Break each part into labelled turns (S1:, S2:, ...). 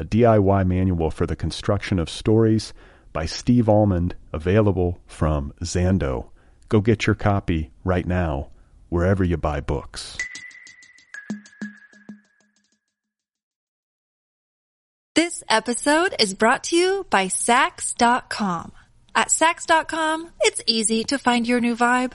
S1: a DIY manual for the construction of stories by Steve Almond, available from Zando. Go get your copy right now, wherever you buy books.
S2: This episode is brought to you by Saks.com. At Saks.com, it's easy to find your new vibe.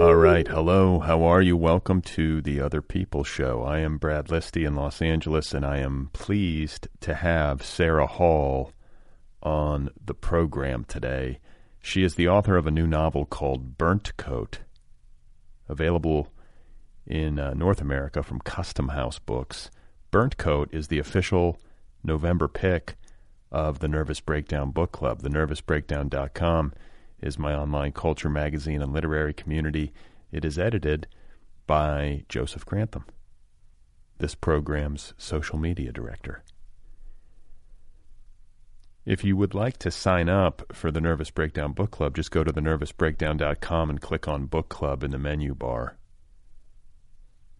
S1: All right. Hello. How are you? Welcome to the Other People Show. I am Brad Listi in Los Angeles, and I am pleased to have Sarah Hall on the program today. She is the author of a new novel called Burnt Coat, available in uh, North America from Custom House Books. Burnt Coat is the official November pick of the Nervous Breakdown Book Club, thenervousbreakdown.com is my online culture magazine and literary community. It is edited by Joseph Grantham, this program's social media director. If you would like to sign up for the Nervous Breakdown Book Club, just go to thenervousbreakdown.com and click on Book Club in the menu bar.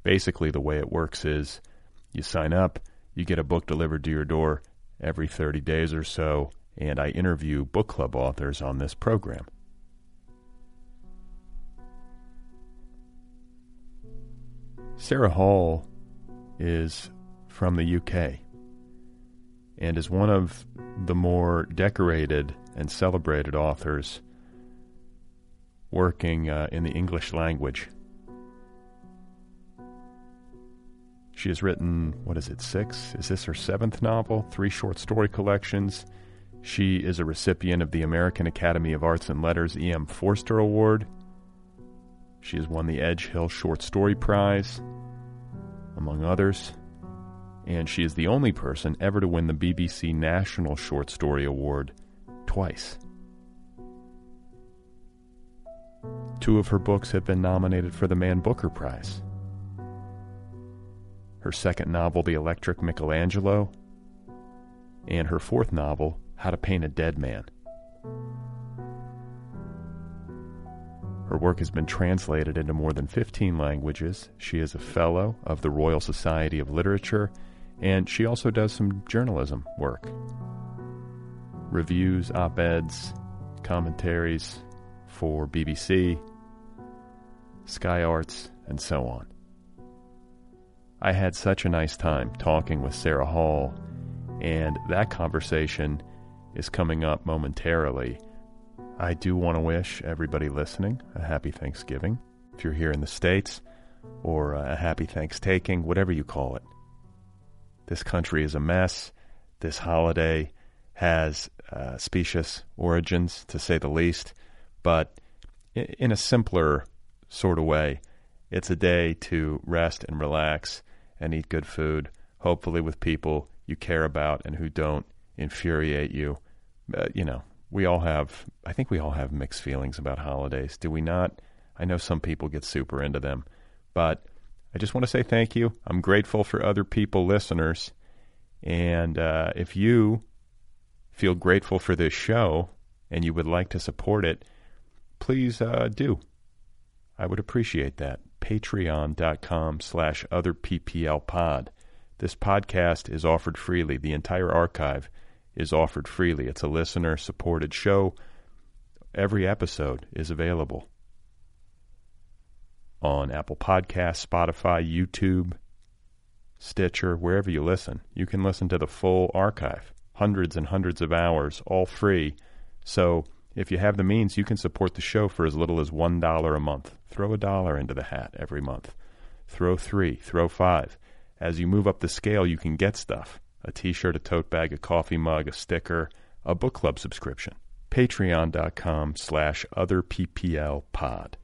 S1: Basically, the way it works is you sign up, you get a book delivered to your door every 30 days or so, and I interview book club authors on this program. Sarah Hall is from the UK and is one of the more decorated and celebrated authors working uh, in the English language. She has written, what is it, six? Is this her seventh novel? Three short story collections. She is a recipient of the American Academy of Arts and Letters E.M. Forster Award. She has won the Edge Hill Short Story Prize, among others. And she is the only person ever to win the BBC National Short Story Award twice. Two of her books have been nominated for the Man Booker Prize. Her second novel, The Electric Michelangelo, and her fourth novel, How to Paint a Dead Man. Her work has been translated into more than 15 languages. She is a fellow of the Royal Society of Literature, and she also does some journalism work reviews, op eds, commentaries for BBC, Sky Arts, and so on. I had such a nice time talking with Sarah Hall, and that conversation is coming up momentarily. I do want to wish everybody listening a happy Thanksgiving. If you're here in the States, or a happy Thanksgiving, whatever you call it. This country is a mess. This holiday has uh, specious origins, to say the least, but in a simpler sort of way, it's a day to rest and relax and eat good food, hopefully with people you care about and who don't infuriate you. Uh, you know, we all have, I think we all have mixed feelings about holidays. Do we not? I know some people get super into them, but I just want to say thank you. I'm grateful for other people, listeners. And uh, if you feel grateful for this show and you would like to support it, please uh, do. I would appreciate that. Patreon.com slash other PPL pod. This podcast is offered freely. The entire archive is offered freely. It's a listener supported show. Every episode is available on Apple Podcasts, Spotify, YouTube, Stitcher, wherever you listen. You can listen to the full archive, hundreds and hundreds of hours, all free. So if you have the means, you can support the show for as little as $1 a month. Throw a dollar into the hat every month. Throw three, throw five. As you move up the scale, you can get stuff a t shirt, a tote bag, a coffee mug, a sticker, a book club subscription. Patreon.com slash other PPL pod.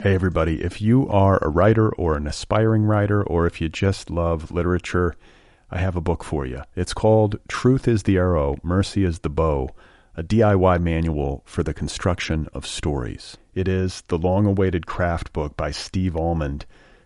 S1: Hey, everybody. If you are a writer or an aspiring writer, or if you just love literature, I have a book for you. It's called Truth is the Arrow, Mercy is the Bow, a DIY manual for the construction of stories. It is the long awaited craft book by Steve Almond,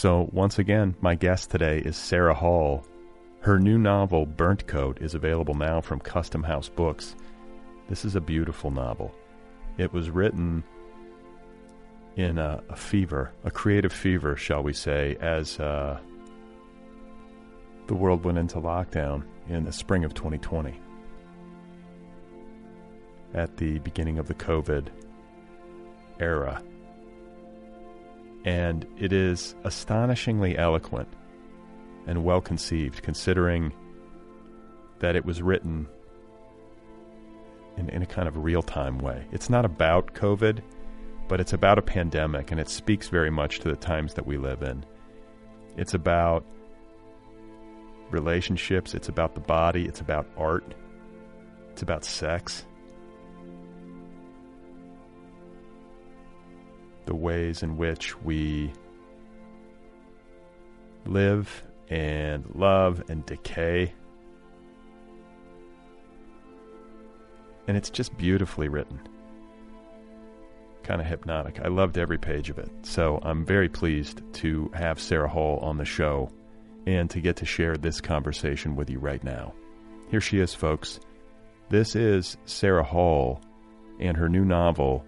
S1: So, once again, my guest today is Sarah Hall. Her new novel, Burnt Coat, is available now from Custom House Books. This is a beautiful novel. It was written in a, a fever, a creative fever, shall we say, as uh, the world went into lockdown in the spring of 2020. At the beginning of the COVID era. And it is astonishingly eloquent and well conceived, considering that it was written in, in a kind of real time way. It's not about COVID, but it's about a pandemic, and it speaks very much to the times that we live in. It's about relationships, it's about the body, it's about art, it's about sex. The ways in which we live and love and decay and it's just beautifully written. Kind of hypnotic. I loved every page of it. So I'm very pleased to have Sarah Hall on the show and to get to share this conversation with you right now. Here she is, folks. This is Sarah Hall, and her new novel,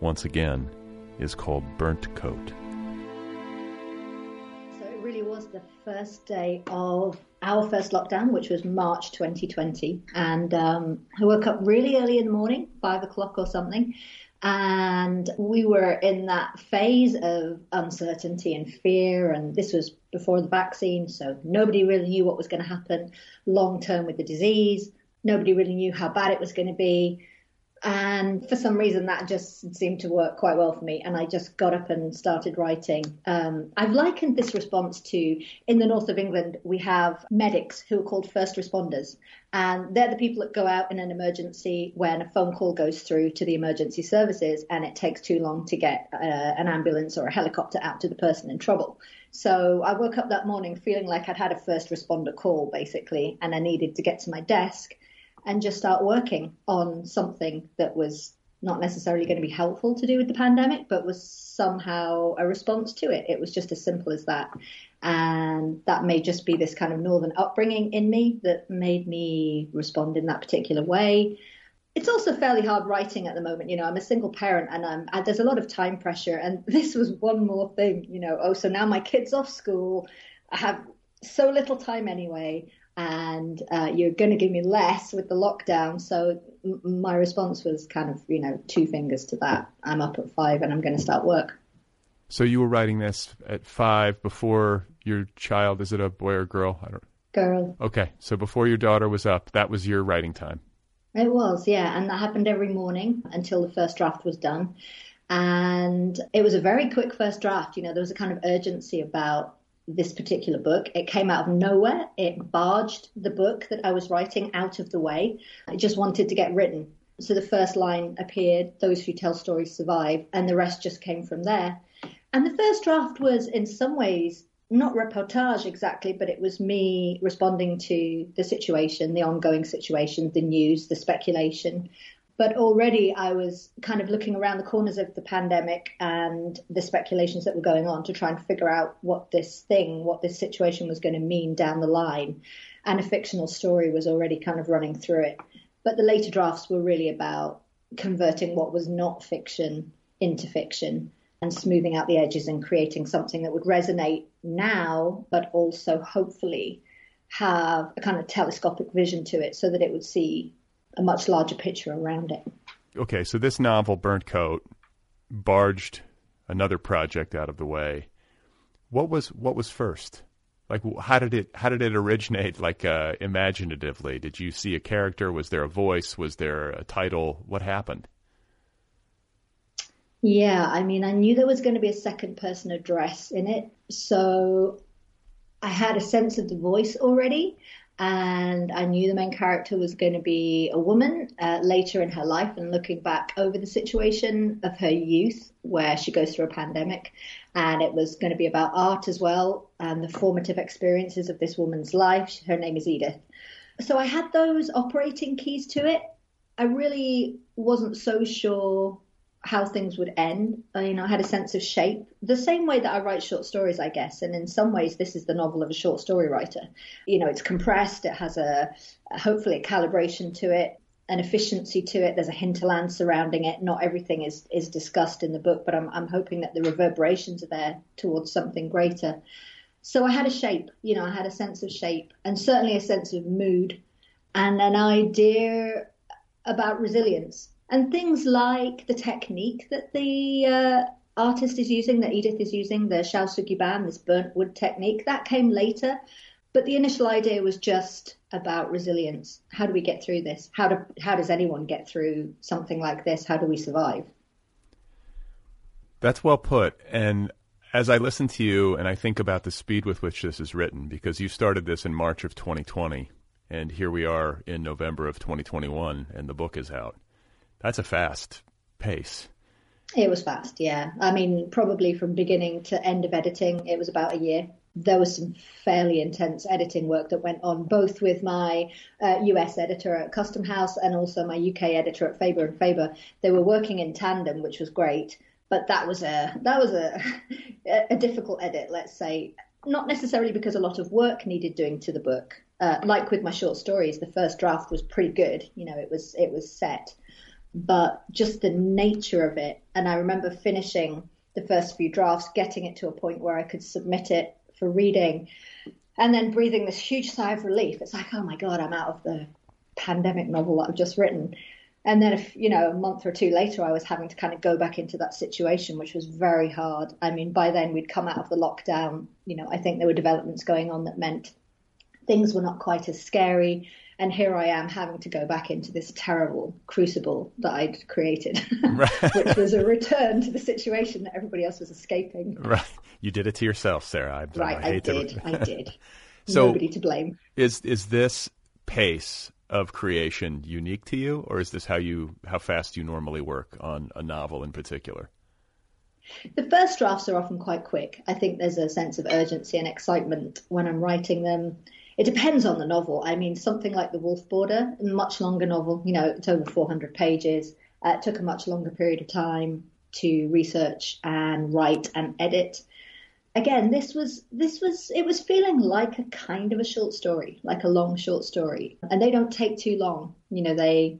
S1: once again, is called Burnt Coat.
S3: So it really was the first day of our first lockdown, which was March 2020. And um, I woke up really early in the morning, five o'clock or something. And we were in that phase of uncertainty and fear. And this was before the vaccine. So nobody really knew what was going to happen long term with the disease. Nobody really knew how bad it was going to be. And for some reason, that just seemed to work quite well for me. And I just got up and started writing. Um, I've likened this response to in the north of England, we have medics who are called first responders. And they're the people that go out in an emergency when a phone call goes through to the emergency services and it takes too long to get uh, an ambulance or a helicopter out to the person in trouble. So I woke up that morning feeling like I'd had a first responder call, basically, and I needed to get to my desk and just start working on something that was not necessarily going to be helpful to do with the pandemic, but was somehow a response to it. It was just as simple as that. And that may just be this kind of northern upbringing in me that made me respond in that particular way. It's also fairly hard writing at the moment. You know, I'm a single parent and I'm, uh, there's a lot of time pressure. And this was one more thing, you know, oh, so now my kid's off school. I have so little time anyway and uh, you're going to give me less with the lockdown. So m- my response was kind of, you know, two fingers to that. I'm up at five and I'm going to start work.
S1: So you were writing this at five before your child. Is it a boy or girl? I don't.
S3: Girl.
S1: Okay, so before your daughter was up, that was your writing time.
S3: It was, yeah, and that happened every morning until the first draft was done. And it was a very quick first draft. You know, there was a kind of urgency about this particular book. It came out of nowhere. It barged the book that I was writing out of the way. I just wanted to get written. So the first line appeared, those who tell stories survive, and the rest just came from there. And the first draft was in some ways not reportage exactly, but it was me responding to the situation, the ongoing situation, the news, the speculation, but already I was kind of looking around the corners of the pandemic and the speculations that were going on to try and figure out what this thing, what this situation was going to mean down the line. And a fictional story was already kind of running through it. But the later drafts were really about converting what was not fiction into fiction and smoothing out the edges and creating something that would resonate now, but also hopefully have a kind of telescopic vision to it so that it would see a much larger picture around it.
S1: Okay, so this novel, Burnt Coat, barged another project out of the way. What was what was first? Like, how did it how did it originate? Like, uh, imaginatively, did you see a character? Was there a voice? Was there a title? What happened?
S3: Yeah, I mean, I knew there was going to be a second person address in it, so I had a sense of the voice already and I knew the main character was going to be a woman uh, later in her life and looking back over the situation of her youth where she goes through a pandemic. And it was going to be about art as well and the formative experiences of this woman's life. Her name is Edith. So I had those operating keys to it. I really wasn't so sure how things would end. I, you know, I had a sense of shape, the same way that I write short stories, I guess. And in some ways, this is the novel of a short story writer. You know, it's compressed. It has a, hopefully a calibration to it, an efficiency to it. There's a hinterland surrounding it. Not everything is is discussed in the book, but I'm I'm hoping that the reverberations are there towards something greater. So I had a shape. You know, I had a sense of shape, and certainly a sense of mood, and an idea about resilience and things like the technique that the uh, artist is using, that Edith is using, the shou sugi ban, this burnt wood technique, that came later. But the initial idea was just about resilience. How do we get through this? How do how does anyone get through something like this? How do we survive?
S1: That's well put. And as I listen to you and I think about the speed with which this is written, because you started this in March of 2020, and here we are in November of 2021, and the book is out. That's a fast pace.
S3: It was fast, yeah. I mean, probably from beginning to end of editing, it was about a year. There was some fairly intense editing work that went on, both with my uh, US editor at Custom House and also my UK editor at Faber and Faber. They were working in tandem, which was great, but that was a that was a a difficult edit, let's say. Not necessarily because a lot of work needed doing to the book. Uh, like with my short stories, the first draft was pretty good. You know, it was it was set but just the nature of it. And I remember finishing the first few drafts, getting it to a point where I could submit it for reading, and then breathing this huge sigh of relief. It's like, oh my God, I'm out of the pandemic novel that I've just written. And then, if you know, a month or two later, I was having to kind of go back into that situation, which was very hard. I mean, by then we'd come out of the lockdown. You know, I think there were developments going on that meant things were not quite as scary and here I am having to go back into this terrible crucible that I'd created, which was a return to the situation that everybody else was escaping.
S1: Right, you did it to yourself, Sarah.
S3: I, right, I, I did. To... I did.
S1: so
S3: nobody to blame.
S1: Is is this pace of creation unique to you, or is this how you how fast you normally work on a novel in particular?
S3: The first drafts are often quite quick. I think there's a sense of urgency and excitement when I'm writing them it depends on the novel. I mean, something like The Wolf Border, a much longer novel, you know, it's over 400 pages. Uh, it took a much longer period of time to research and write and edit. Again, this was this was it was feeling like a kind of a short story, like a long short story, and they don't take too long. You know, they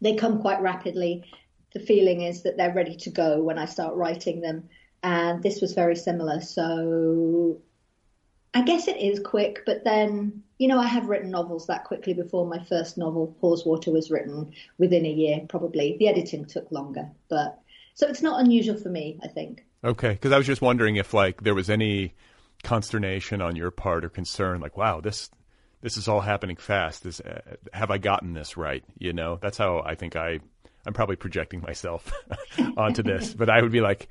S3: they come quite rapidly. The feeling is that they're ready to go when I start writing them, and this was very similar. So I guess it is quick, but then, you know, I have written novels that quickly before. My first novel, Haweswater, was written within a year, probably. The editing took longer, but so it's not unusual for me, I think.
S1: Okay, because I was just wondering if like there was any consternation on your part or concern, like, wow, this this is all happening fast. Is uh, have I gotten this right? You know, that's how I think I I'm probably projecting myself onto this, but I would be like,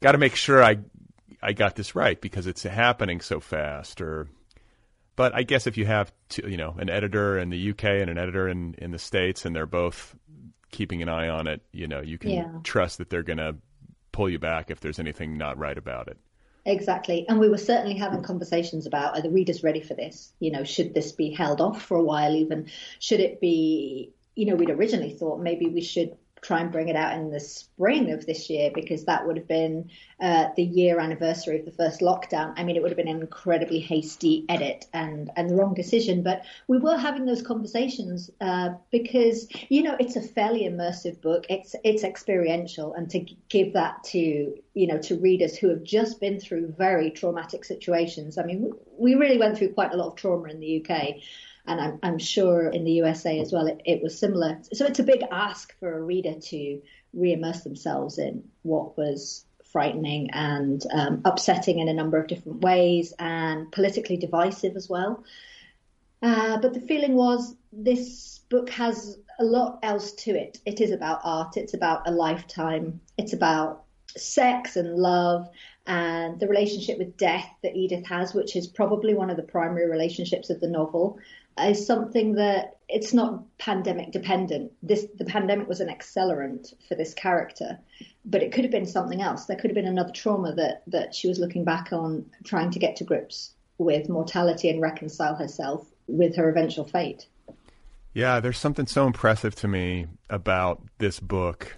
S1: got to make sure I I got this right because it's happening so fast or but I guess if you have two, you know an editor in the UK and an editor in in the states and they're both keeping an eye on it, you know, you can yeah. trust that they're going to pull you back if there's anything not right about it.
S3: Exactly. And we were certainly having conversations about are the readers ready for this? You know, should this be held off for a while even? Should it be, you know, we'd originally thought maybe we should try and bring it out in the spring of this year because that would have been uh, the year anniversary of the first lockdown. I mean, it would have been an incredibly hasty edit and and the wrong decision. But we were having those conversations uh, because you know it's a fairly immersive book. It's it's experiential, and to give that to you know to readers who have just been through very traumatic situations. I mean, we really went through quite a lot of trauma in the UK and I'm, I'm sure in the USA as well it, it, was similar. So it's a big ask for a reader to re-immerse themselves in what was frightening and um, upsetting in a number of different ways and politically divisive as well. Uh, but the feeling was this book has a lot else to it. It is about art. It's about a lifetime. It's about sex and love and the relationship with death that Edith has, which is probably one of the primary relationships of the novel is something that it's not pandemic dependent. This the pandemic was an accelerant for this character, but it could have been something else. There could have been another trauma that that she was looking back on, trying to get to grips with mortality and reconcile herself with her eventual fate.
S1: Yeah, there's something so impressive to me about this book,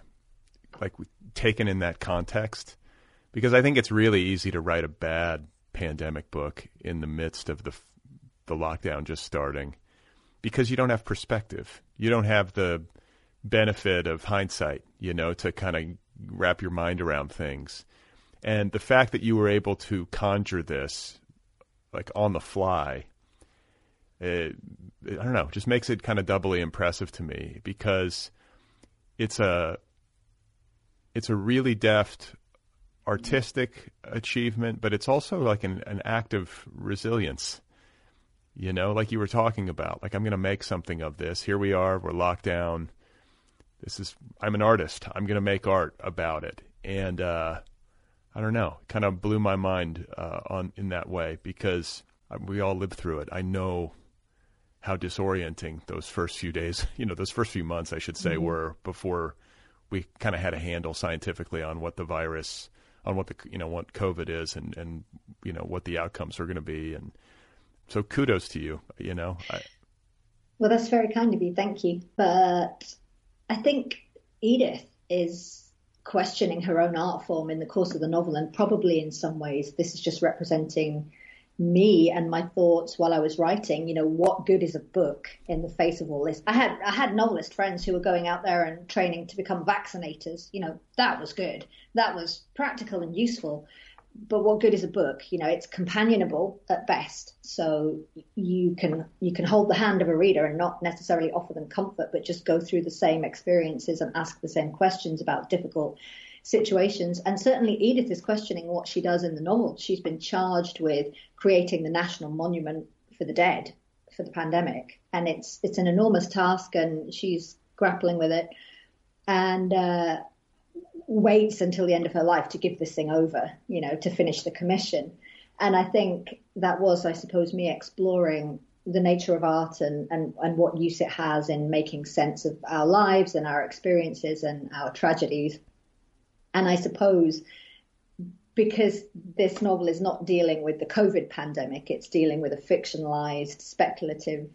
S1: like taken in that context, because I think it's really easy to write a bad pandemic book in the midst of the the lockdown just starting because you don't have perspective. You don't have the benefit of hindsight, you know, to kind of wrap your mind around things. And the fact that you were able to conjure this like on the fly, it, I don't know, just makes it kind of doubly impressive to me because it's a it's a really deft artistic achievement, but it's also like an, an act of resilience you know, like you were talking about. Like, I'm going to make something of this. Here we are. We're locked down. This is, I'm an artist. I'm going to make art about it. And, uh, I don't know, kind of blew my mind uh, on in that way because we all lived through it. I know how disorienting those first few days, you know, those first few months, I should say, mm-hmm. were before we kind of had a handle scientifically on what the virus, on what the, you know, what COVID is and, and, you know, what the outcomes are going to be. And, so kudos to you. You know. I...
S3: Well, that's very kind of you. Thank you. But I think Edith is questioning her own art form in the course of the novel, and probably in some ways this is just representing me and my thoughts while I was writing. You know, what good is a book in the face of all this? I had I had novelist friends who were going out there and training to become vaccinators. You know, that was good. That was practical and useful but what good is a book? You know, it's companionable at best. So you can you can hold the hand of a reader and not necessarily offer them comfort, but just go through the same experiences and ask the same questions about difficult situations. And certainly Edith is questioning what she does in the novel. She's been charged with creating the national monument for the dead for the pandemic, and it's it's an enormous task, and she's grappling with it. And uh, waits until the end of her life to give this thing over, you know, to finish the commission. And I think that was, I suppose, me exploring the nature of art and, and, and what use it has in making sense of our lives and our experiences and our tragedies. And I suppose because this novel is not dealing with the COVID pandemic, it's dealing with a fictionalized, speculative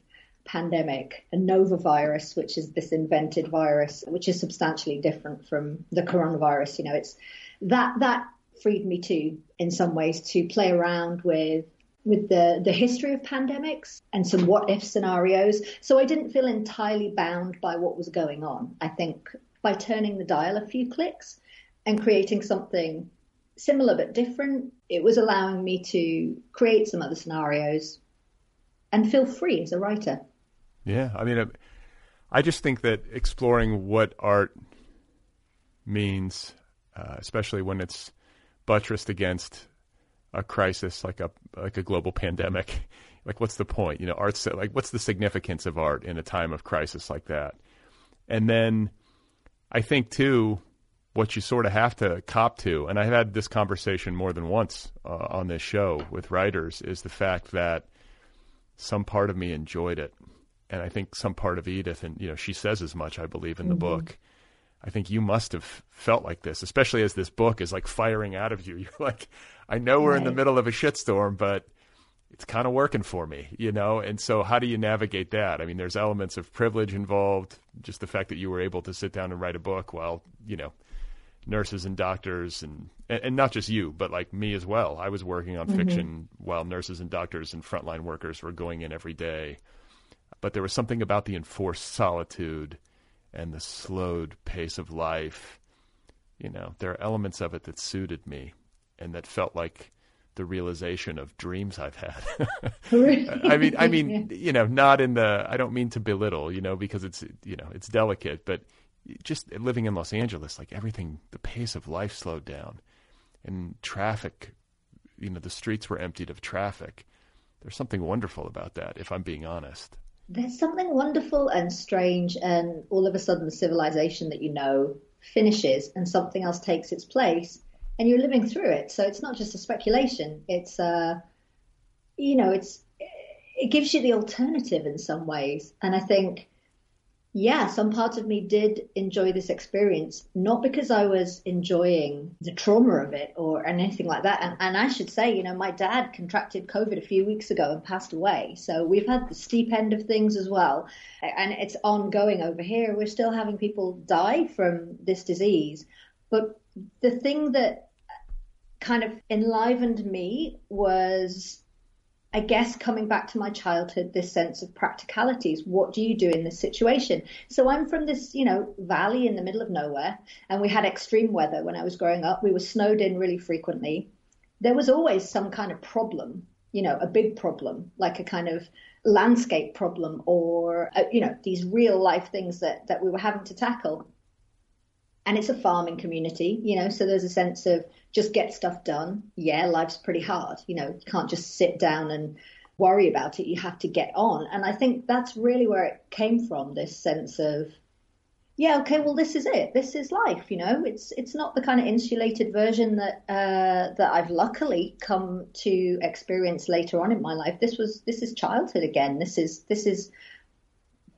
S3: pandemic, a nova virus, which is this invented virus, which is substantially different from the coronavirus. You know, it's that that freed me too, in some ways, to play around with with the, the history of pandemics and some what if scenarios. So I didn't feel entirely bound by what was going on. I think by turning the dial a few clicks and creating something similar but different, it was allowing me to create some other scenarios and feel free as a writer.
S1: Yeah. I mean, I just think that exploring what art means, uh, especially when it's buttressed against a crisis like a like a global pandemic. Like, what's the point? You know, art's like, what's the significance of art in a time of crisis like that? And then, I think too, what you sort of have to cop to, and I've had this conversation more than once uh, on this show with writers, is the fact that some part of me enjoyed it, and I think some part of Edith, and you know, she says as much, I believe, in the mm-hmm. book. I think you must have felt like this, especially as this book is like firing out of you. You're like, I know we're right. in the middle of a shitstorm, but it's kind of working for me, you know? And so how do you navigate that? I mean, there's elements of privilege involved, just the fact that you were able to sit down and write a book while, you know, nurses and doctors and and not just you, but like me as well. I was working on mm-hmm. fiction while nurses and doctors and frontline workers were going in every day. But there was something about the enforced solitude and the slowed pace of life. You know, there are elements of it that suited me and that felt like the realization of dreams I've had. I mean, I mean, you know, not in the. I don't mean to belittle, you know, because it's you know it's delicate, but just living in Los Angeles, like everything, the pace of life slowed down, and traffic, you know, the streets were emptied of traffic. There's something wonderful about that, if I'm being honest.
S3: There's something wonderful and strange, and all of a sudden, the civilization that you know finishes, and something else takes its place and you're living through it. So it's not just a speculation. It's uh, you know, it's it gives you the alternative in some ways. And I think, yeah, some part of me did enjoy this experience, not because I was enjoying the trauma of it or anything like that. And, and I should say, you know, my dad contracted COVID a few weeks ago and passed away. So we've had the steep end of things as well. And it's ongoing over here. We're still having people die from this disease. But the thing that kind of enlivened me was I guess coming back to my childhood, this sense of practicalities. What do you do in this situation? So I'm from this, you know, valley in the middle of nowhere, and we had extreme weather when I was growing up. We were snowed in really frequently. There was always some kind of problem, you know, a big problem, like a kind of landscape problem or, uh, you know, these real life things that, that we were having to tackle and it's a farming community, you know, so there's a sense of just get stuff done. Yeah, life's pretty hard, you know, you can't just sit down and worry about it. You have to get on. And I think that's really where it came from this sense of, yeah, okay, well, this is it. This is life, you know. It's it's not the kind of insulated version that uh, that I've luckily come to experience later on in my life. This was this is childhood again. This is this is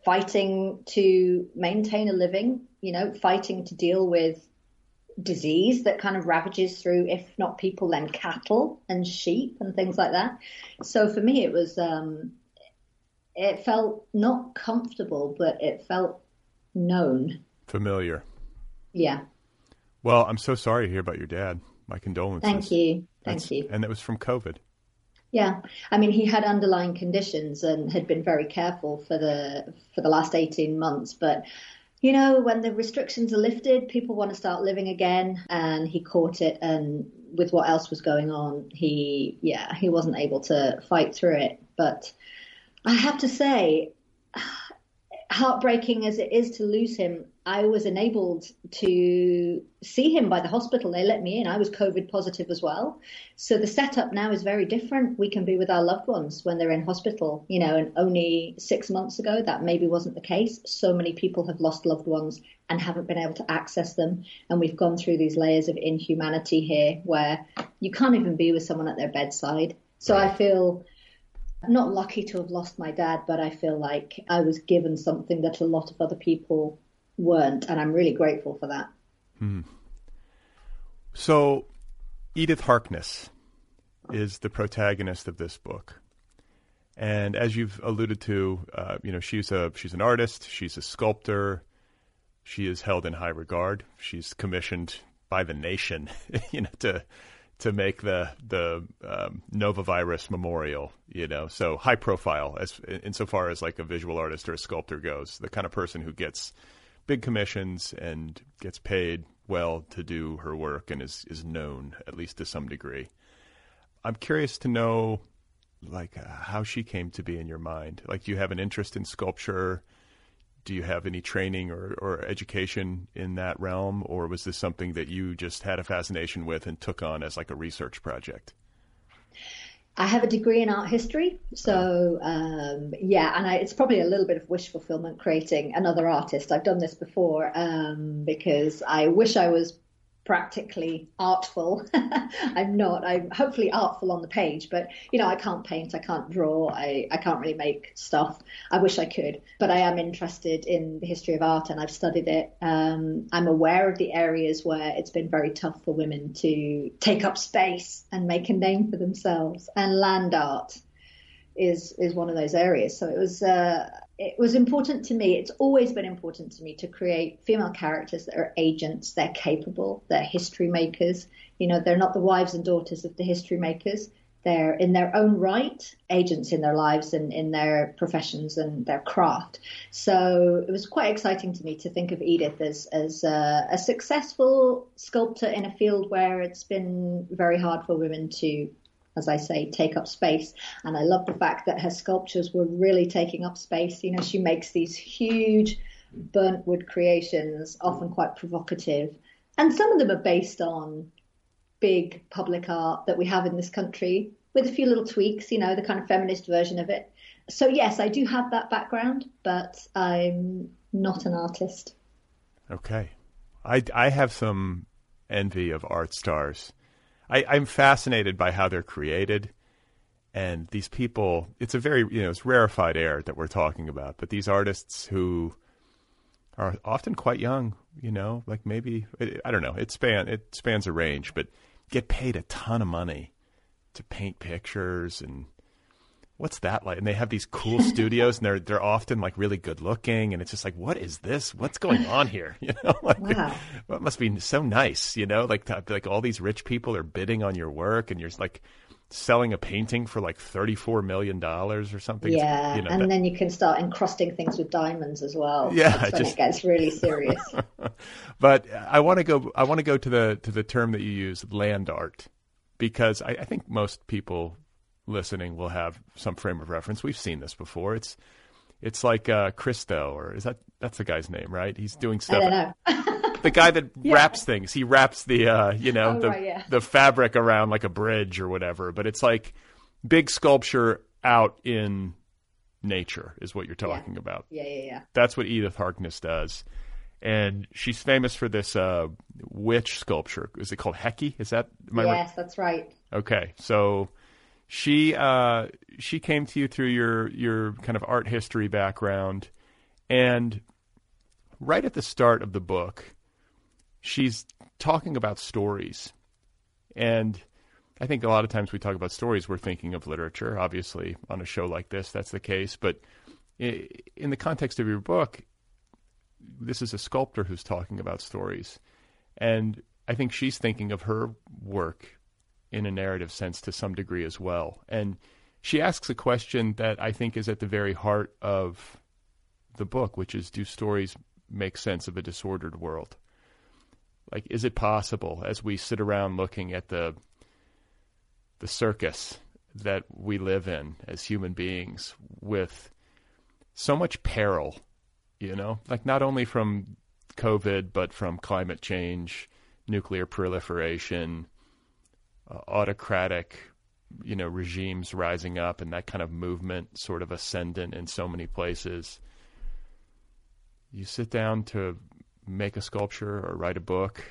S3: fighting to maintain a living, you know, fighting to deal with disease that kind of ravages through, if not people, then cattle and sheep and things like that. So for me, it was, um, it felt not comfortable, but it felt known.
S1: Familiar.
S3: Yeah.
S1: Well, I'm so sorry to hear about your dad. My condolences.
S3: Thank you. Thank
S1: That's,
S3: you.
S1: And that was from COVID.
S3: Yeah, I mean, he had underlying conditions and had been very careful for the for the last eighteen months. But you know, when the restrictions are lifted, people want to start living again, and he caught it. And with what else was going on, he yeah, he wasn't able to fight through it. But I have to say, heartbreaking as it is to lose him, I was enabled to see him by the hospital. They let me in. I was COVID positive as well. So the setup now is very different. We can be with our loved ones when they're in hospital, you know, and only six months ago that maybe wasn't the case. So many people have lost loved ones and haven't been able to access them. And we've gone through these layers of inhumanity here where you can't even be with someone at their bedside. So I feel not lucky to have lost my dad, but I feel like I was given something that a lot of other people weren't, and I'm really grateful for that.
S1: Hmm. So, Edith Harkness is the protagonist of this book. And as you've alluded to, uh, you know, she's a she's an artist. She's a sculptor. She is held in high regard. She's commissioned by the nation, you know, to to make the the um, Nova Virus Memorial. You know, so high profile as insofar as like a visual artist or a sculptor goes. The kind of person who gets big commissions and gets paid well to do her work and is is known at least to some degree. I'm curious to know like uh, how she came to be in your mind. Like, do you have an interest in sculpture? Do you have any training or, or education in that realm, or was this something that you just had a fascination with and took on as like a research project?
S3: I have a degree in art history, so um, yeah, and I, it's probably a little bit of wish fulfillment creating another artist. I've done this before um, because I wish I was practically artful. I'm not. I'm hopefully artful on the page, but you know, I can't paint, I can't draw, I, I can't really make stuff. I wish I could, but I am interested in the history of art and I've studied it. Um, I'm aware of the areas where it's been very tough for women to take up space and make a name for themselves, and land art is is one of those areas. So it was. Uh, it was important to me. It's always been important to me to create female characters that are agents. They're capable. They're history makers. You know, they're not the wives and daughters of the history makers. They're in their own right agents in their lives and in their professions and their craft. So it was quite exciting to me to think of Edith as as a, a successful sculptor in a field where it's been very hard for women to as I say, take up space. And I love the fact that her sculptures were really taking up space. You know, she makes these huge burnt wood creations, often quite provocative. And some of them are based on big public art that we have in this country with a few little tweaks, you know, the kind of feminist version of it. So, yes, I do have that background, but I'm not an artist.
S1: Okay. I, I have some envy of art stars I, I'm fascinated by how they're created. And these people, it's a very, you know, it's rarefied air that we're talking about. But these artists who are often quite young, you know, like maybe, I don't know, it, span, it spans a range, but get paid a ton of money to paint pictures and what's that like? And they have these cool studios, and they're they're often like really good looking, and it's just like, what is this? What's going on here? You know, like wow. it must be so nice. You know, like like all these rich people are bidding on your work, and you're like selling a painting for like thirty-four million dollars or something.
S3: Yeah,
S1: you know,
S3: and
S1: that,
S3: then you can start encrusting things with diamonds as well.
S1: Yeah,
S3: That's when just, it gets really serious.
S1: but I want to go. I want to go to the to the term that you use, land art, because I, I think most people listening will have some frame of reference. We've seen this before. It's it's like uh, Christo, or is that that's the guy's name, right? He's doing stuff. the guy that yeah. wraps things. He wraps the uh, you know
S3: oh,
S1: the
S3: right, yeah.
S1: the fabric around like a bridge or whatever. But it's like big sculpture out in nature is what you're talking
S3: yeah.
S1: about.
S3: Yeah, yeah, yeah.
S1: That's what Edith Harkness does. And she's famous for this uh, witch sculpture. Is it called Heki? Is that?
S3: yes, right? that's right.
S1: Okay, so she uh, she came to you through your your kind of art history background, and right at the start of the book, she's talking about stories, and I think a lot of times we talk about stories, we're thinking of literature. Obviously, on a show like this, that's the case. But in the context of your book, this is a sculptor who's talking about stories, and I think she's thinking of her work in a narrative sense to some degree as well. And she asks a question that I think is at the very heart of the book, which is do stories make sense of a disordered world? Like, is it possible as we sit around looking at the the circus that we live in as human beings with so much peril, you know, like not only from COVID, but from climate change, nuclear proliferation, uh, autocratic you know regimes rising up and that kind of movement sort of ascendant in so many places. You sit down to make a sculpture or write a book.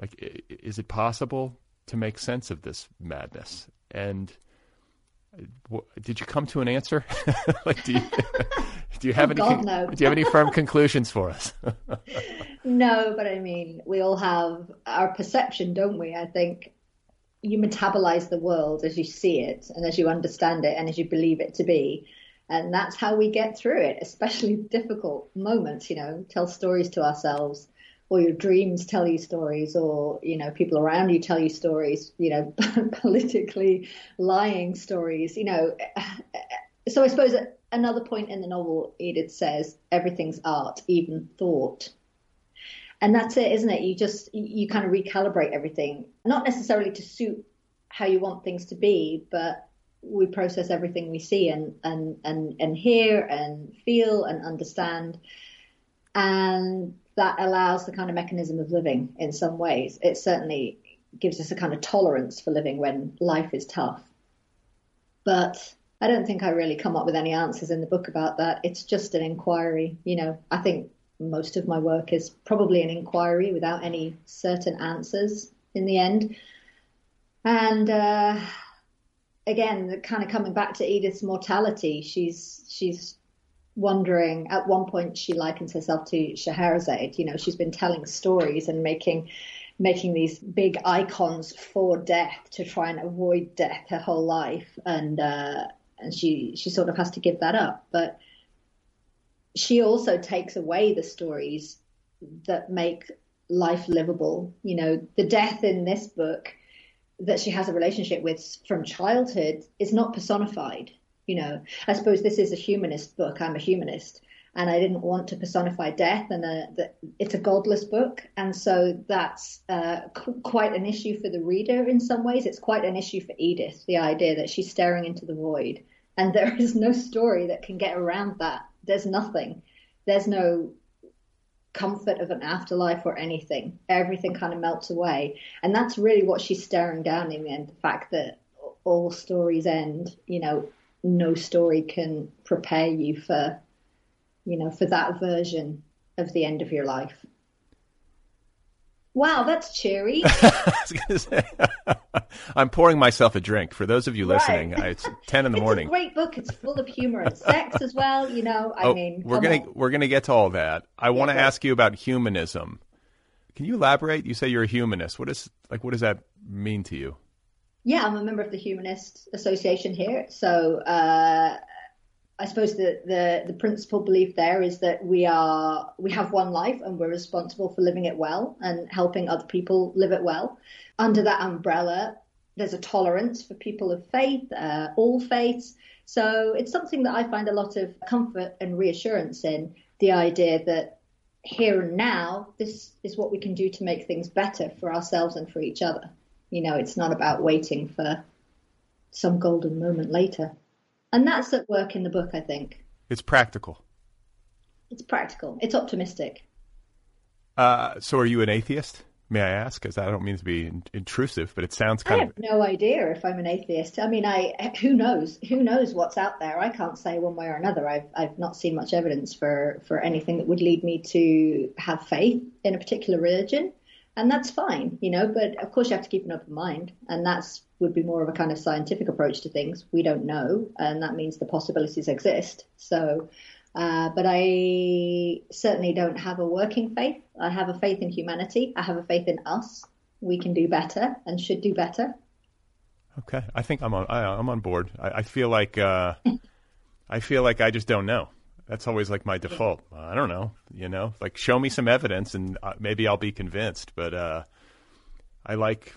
S1: Like is it possible to make sense of this madness? And uh, did you come to an answer? Like do you do you have
S3: oh,
S1: any
S3: God, no.
S1: do you have any firm conclusions for us?
S3: No but i mean we all have our perception don't we? I think you metabolize the world as you see it and as you understand it and as you believe it to be. And that's how we get through it, especially difficult moments, you know, tell stories to ourselves or your dreams tell you stories or, you know, people around you tell you stories, you know, politically lying stories, you know. So I suppose another point in the novel, Edith says, everything's art, even thought and that's it, isn't it? You just you kind of recalibrate everything, not necessarily to suit how you want things to be, but we process everything we see and and and and hear and feel and understand, and that allows the kind of mechanism of living in some ways. It certainly gives us a kind of tolerance for living when life is tough. But I don't think I really come up with any answers in the book about that. It's just an inquiry. You know, I think most of my work is probably an inquiry without any certain answers in the end. And uh, again, kind of coming back to Edith's mortality, she's she's wondering. At one point, she likens herself to Scheherazade. You know, she's been telling stories and making making these big icons for death to try and avoid death her whole life, and uh, and she she sort of has to give that up, but she also takes away the stories that make life livable. You know, the death in this book that she has a relationship with from childhood is not personified. You know, I suppose this is a humanist book. I'm a humanist, and I didn't want to personify death, and a, the, it's a godless book, and so that's uh, qu- quite an issue for the reader in some ways. It's quite an issue for Edith, the idea that she's staring into the void, and there is no story that can get around that there's nothing. There's no comfort of an afterlife or anything. Everything kind of melts away. And that's really what she's staring down in the end the fact that all stories end, you know, no story can prepare you for, you know, for that version of the end of your life. Wow, that's cheery.
S1: I'm pouring myself a drink. For those of you listening, right. it's ten in the
S3: it's
S1: morning.
S3: A great book. It's full of humor and sex as well. You know, I
S1: oh,
S3: mean,
S1: we're gonna
S3: on.
S1: we're gonna get to all that. I want to ask you about humanism. Can you elaborate? You say you're a humanist. What is like? What does that mean to you?
S3: Yeah, I'm a member of the Humanist Association here. So uh, I suppose the, the, the principal belief there is that we are we have one life and we're responsible for living it well and helping other people live it well. Under that umbrella, there's a tolerance for people of faith, uh, all faiths. So it's something that I find a lot of comfort and reassurance in the idea that here and now, this is what we can do to make things better for ourselves and for each other. You know, it's not about waiting for some golden moment later. And that's at work in the book, I think.
S1: It's practical.
S3: It's practical. It's optimistic.
S1: Uh, so, are you an atheist? May I ask? Because I don't mean to be intrusive, but it sounds kind of.
S3: I have
S1: of.
S3: no idea if I'm an atheist. I mean, I who knows? Who knows what's out there? I can't say one way or another. I've I've not seen much evidence for for anything that would lead me to have faith in a particular religion, and that's fine, you know. But of course, you have to keep an open mind, and that's would be more of a kind of scientific approach to things. We don't know, and that means the possibilities exist. So, uh, but I certainly don't have a working faith. I have a faith in humanity. I have a faith in us. We can do better and should do better.
S1: Okay, I think I'm on. I, am on board. I, I feel like uh, I feel like I just don't know. That's always like my default. I don't know. You know, like show me some evidence and uh, maybe I'll be convinced. But uh, I like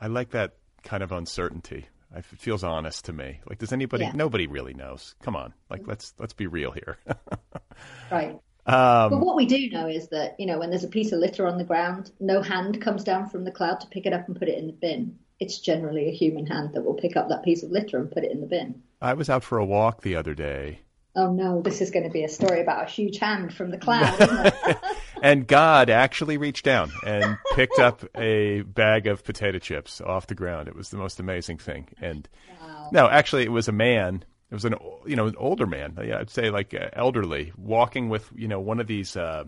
S1: I like that kind of uncertainty. It feels honest to me. Like, does anybody? Yeah. Nobody really knows. Come on, like let's let's be real here.
S3: right. Um, but what we do know is that you know when there's a piece of litter on the ground, no hand comes down from the cloud to pick it up and put it in the bin. It's generally a human hand that will pick up that piece of litter and put it in the bin.
S1: I was out for a walk the other day.
S3: Oh no, this is going to be a story about a huge hand from the cloud,
S1: and God actually reached down and picked up a bag of potato chips off the ground. It was the most amazing thing. And wow. no, actually, it was a man. It was an you know an older man. I'd say like uh, elderly, walking with you know one of these. Uh,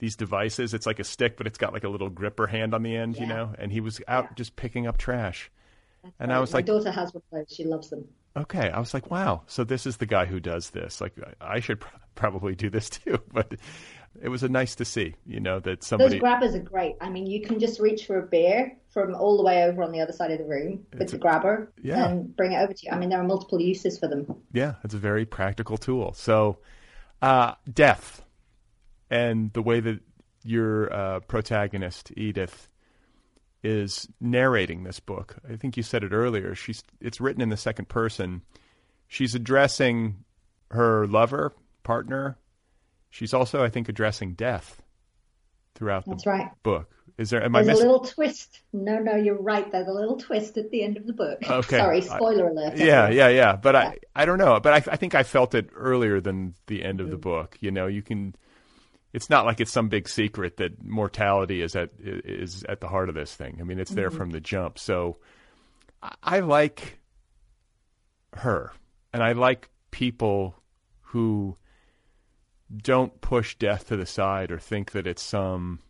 S1: these devices. It's like a stick, but it's got like a little gripper hand on the end, yeah. you know. And he was out yeah. just picking up trash.
S3: That's
S1: and
S3: right.
S1: I was
S3: My
S1: like, "My
S3: daughter has one of those. She loves them.
S1: Okay, I was like, wow. So this is the guy who does this. Like, I should pr- probably do this too. But it was a nice to see, you know, that somebody.
S3: Those grabbers are great. I mean, you can just reach for a beer from all the way over on the other side of the room with
S1: It's
S3: the
S1: a-
S3: grabber
S1: Yeah.
S3: and bring it over to you. I mean, there are multiple uses for them.
S1: Yeah, it's a very practical tool. So, uh, death and the way that your uh, protagonist Edith is narrating this book. I think you said it earlier. She's it's written in the second person. She's addressing her lover, partner. She's also, I think, addressing death throughout the
S3: That's right.
S1: book. Is there? Am I
S3: There's a little twist. No, no, you're right. There's a little twist at the end of the book.
S1: Okay.
S3: Sorry, spoiler alert.
S1: Yeah, yeah, yeah. But I, I don't know. But I, I think I felt it earlier than the end of the mm. book. You know, you can. It's not like it's some big secret that mortality is at is at the heart of this thing. I mean, it's there mm-hmm. from the jump. So, I, I like her, and I like people who don't push death to the side or think that it's some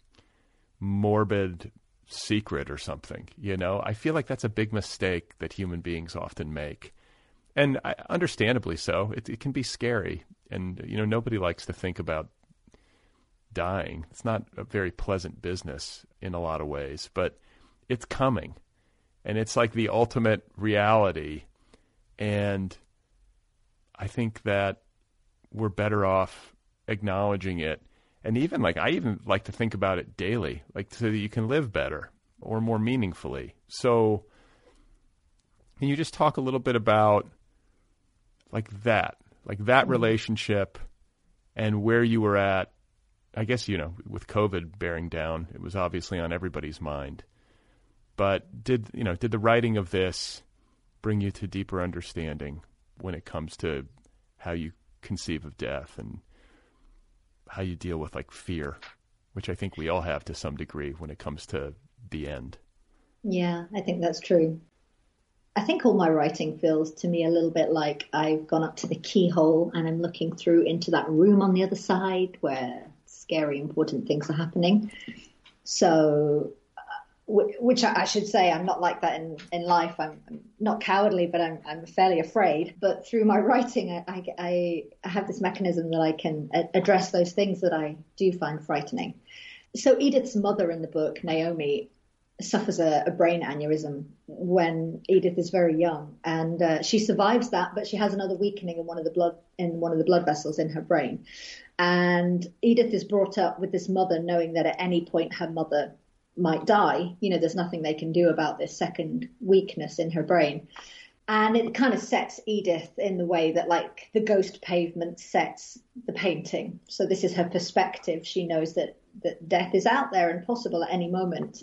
S1: morbid secret or something. You know, I feel like that's a big mistake that human beings often make, and I, understandably so. It, it can be scary, and you know, nobody likes to think about dying. It's not a very pleasant business in a lot of ways, but it's coming, and it's like the ultimate reality, and I think that we're better off acknowledging it and even like I even like to think about it daily, like so that you can live better or more meaningfully. So, can you just talk a little bit about like that, like that mm-hmm. relationship, and where you were at? I guess you know, with COVID bearing down, it was obviously on everybody's mind. But did you know? Did the writing of this bring you to deeper understanding when it comes to how you conceive of death and how you deal with like fear, which I think we all have to some degree when it comes to the end.
S3: Yeah, I think that's true. I think all my writing feels to me a little bit like I've gone up to the keyhole and I'm looking through into that room on the other side where scary, important things are happening. So, uh, which I, should say, I'm not like that in, in life. I'm, I'm not cowardly, but I'm, I'm fairly afraid. But through my writing, I, I- I have this mechanism that I can address those things that I do find frightening. So, Edith's mother in the book, Naomi, suffers a, a brain aneurysm when Edith is very young, and uh, she survives that, but she has another weakening in one of the blood in one of the blood vessels in her brain. And Edith is brought up with this mother knowing that at any point her mother might die. You know, there's nothing they can do about this second weakness in her brain. And it kind of sets Edith in the way that, like, the ghost pavement sets the painting. So this is her perspective. She knows that, that death is out there and possible at any moment.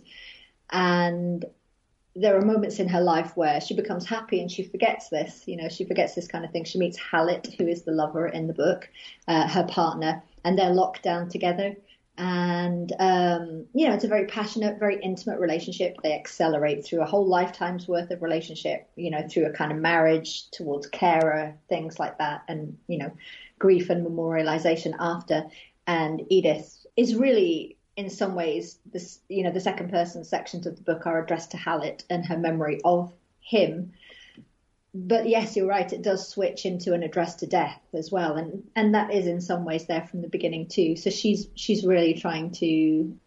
S3: And there are moments in her life where she becomes happy and she forgets this. You know, she forgets this kind of thing. She meets Halit, who is the lover in the book, uh, her partner, and they're locked down together. And, um, you know, it's a very passionate, very intimate relationship. They accelerate through a whole lifetime's worth of relationship, you know, through a kind of marriage towards carer, things like that, and, you know, grief and memorialization after. And Edith is really in some ways, this you know the second person sections of the book are addressed to Halit and her memory of him. But yes, you're right. It does switch into an address to death as well, and and that is in some ways there from the beginning too. So she's she's really trying to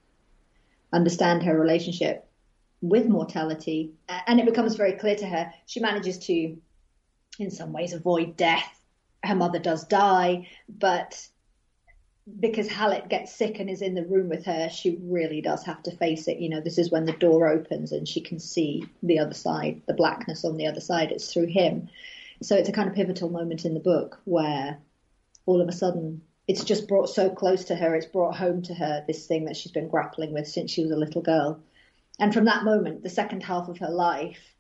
S3: understand her relationship with mortality, and it becomes very clear to her. She manages to, in some ways, avoid death. Her mother does die, but because Halit gets sick and is in the room with her, she really does have to face it. You know, this is when the door opens and she can see the other side, the blackness on the other side. It's through him. So it's a kind of pivotal moment in the book where all of a sudden it's just brought so close to her, it's brought home to her this thing that she's been grappling with since she was a little girl. And from that moment, the second half of her life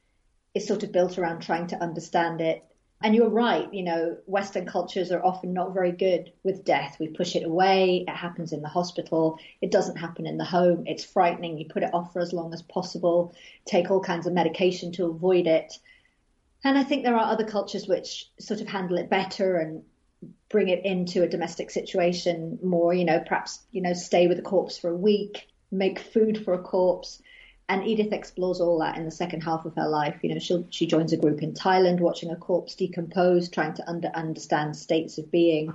S3: is sort of built around trying to understand it and you're right, you know, Western cultures are often not very good with death. We push it away. It happens in the hospital. It doesn't happen in the home. It's frightening. You put it off for as long as possible, take all kinds of medication to avoid it. And I think there are other cultures which sort of handle it better and bring it into a domestic situation more, you know, perhaps, you know, stay with a corpse for a week, make food for a corpse. And Edith explores all that in the second half of her life. You know, she she joins a group in Thailand, watching a corpse decompose, trying to under, understand states of being.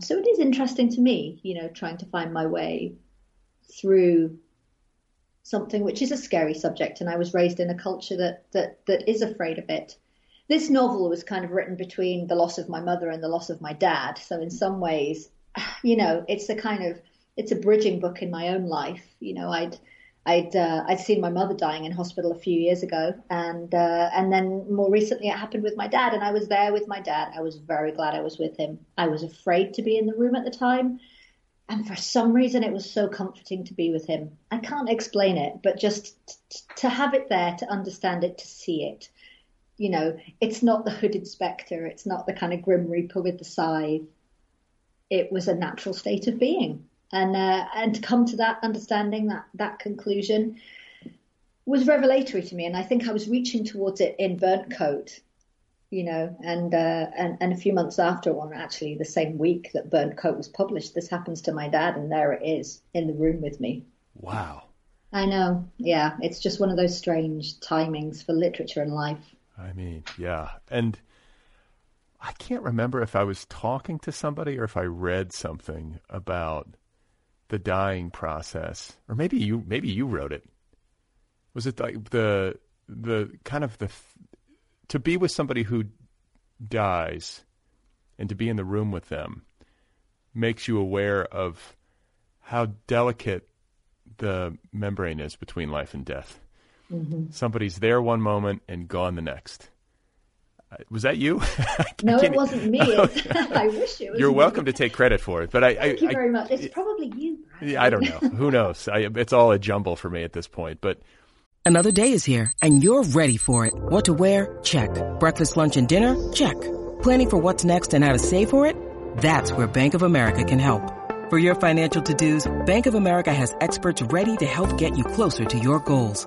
S3: So it is interesting to me, you know, trying to find my way through something which is a scary subject, and I was raised in a culture that that that is afraid of it. This novel was kind of written between the loss of my mother and the loss of my dad, so in some ways, you know, it's a kind of it's a bridging book in my own life. You know, I'd I'd uh, I'd seen my mother dying in hospital a few years ago, and uh, and then more recently it happened with my dad, and I was there with my dad. I was very glad I was with him. I was afraid to be in the room at the time, and for some reason it was so comforting to be with him. I can't explain it, but just t- to have it there, to understand it, to see it. You know, it's not the hooded spectre. It's not the kind of grim reaper with the scythe. It was a natural state of being and uh, and to come to that understanding that that conclusion was revelatory to me. And I think I was reaching towards it in burnt coat you know and uh, and and a few months after or actually the same week that burnt coat was published this happens to my dad and there it is in the room with me.
S1: Wow.
S3: I know. Yeah. It's just one of those strange timings for literature and life.
S1: I mean yeah. And I can't remember if I was talking to somebody or if I read something about the dying process, or maybe you maybe you wrote it. Was it like the the kind of the to be with somebody who dies and to be in the room with them makes you aware of how delicate the membrane is between life and death. Mm-hmm. Somebody's there one moment and gone the next. Was that you?
S3: no, it wasn't me. I wish it was.
S1: You're
S3: me.
S1: welcome to take credit for it, but I.
S3: Thank I, you very
S1: I,
S3: much. It's probably you.
S1: Brad. I don't know. Who knows? I, it's all a jumble for me at this point. But
S4: another day is here, and you're ready for it. What to wear? Check. Breakfast, lunch, and dinner? Check. Planning for what's next and how to save for it? That's where Bank of America can help. For your financial to-dos, Bank of America has experts ready to help get you closer to your goals.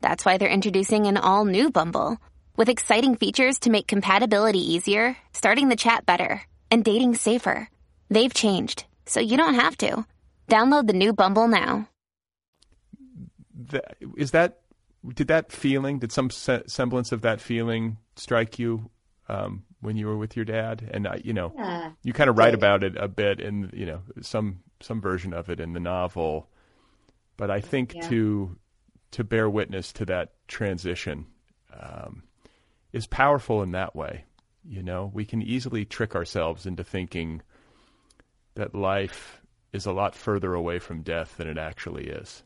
S5: That's why they're introducing an all new Bumble with exciting features to make compatibility easier, starting the chat better, and dating safer. They've changed, so you don't have to. Download the new Bumble now.
S1: Is that did that feeling? Did some se- semblance of that feeling strike you um, when you were with your dad? And uh, you know, yeah. you kind of write about it a bit in you know some some version of it in the novel. But I think yeah. to to bear witness to that transition um, is powerful in that way. You know, we can easily trick ourselves into thinking that life is a lot further away from death than it actually is.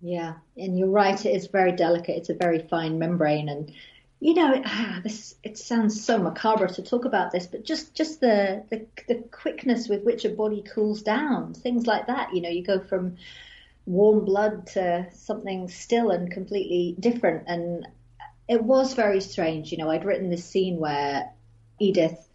S3: Yeah, and you're right. It is very delicate. It's a very fine membrane, and you know, ah, this it sounds so macabre to talk about this, but just just the, the the quickness with which a body cools down, things like that. You know, you go from warm blood to something still and completely different. And it was very strange. You know, I'd written this scene where Edith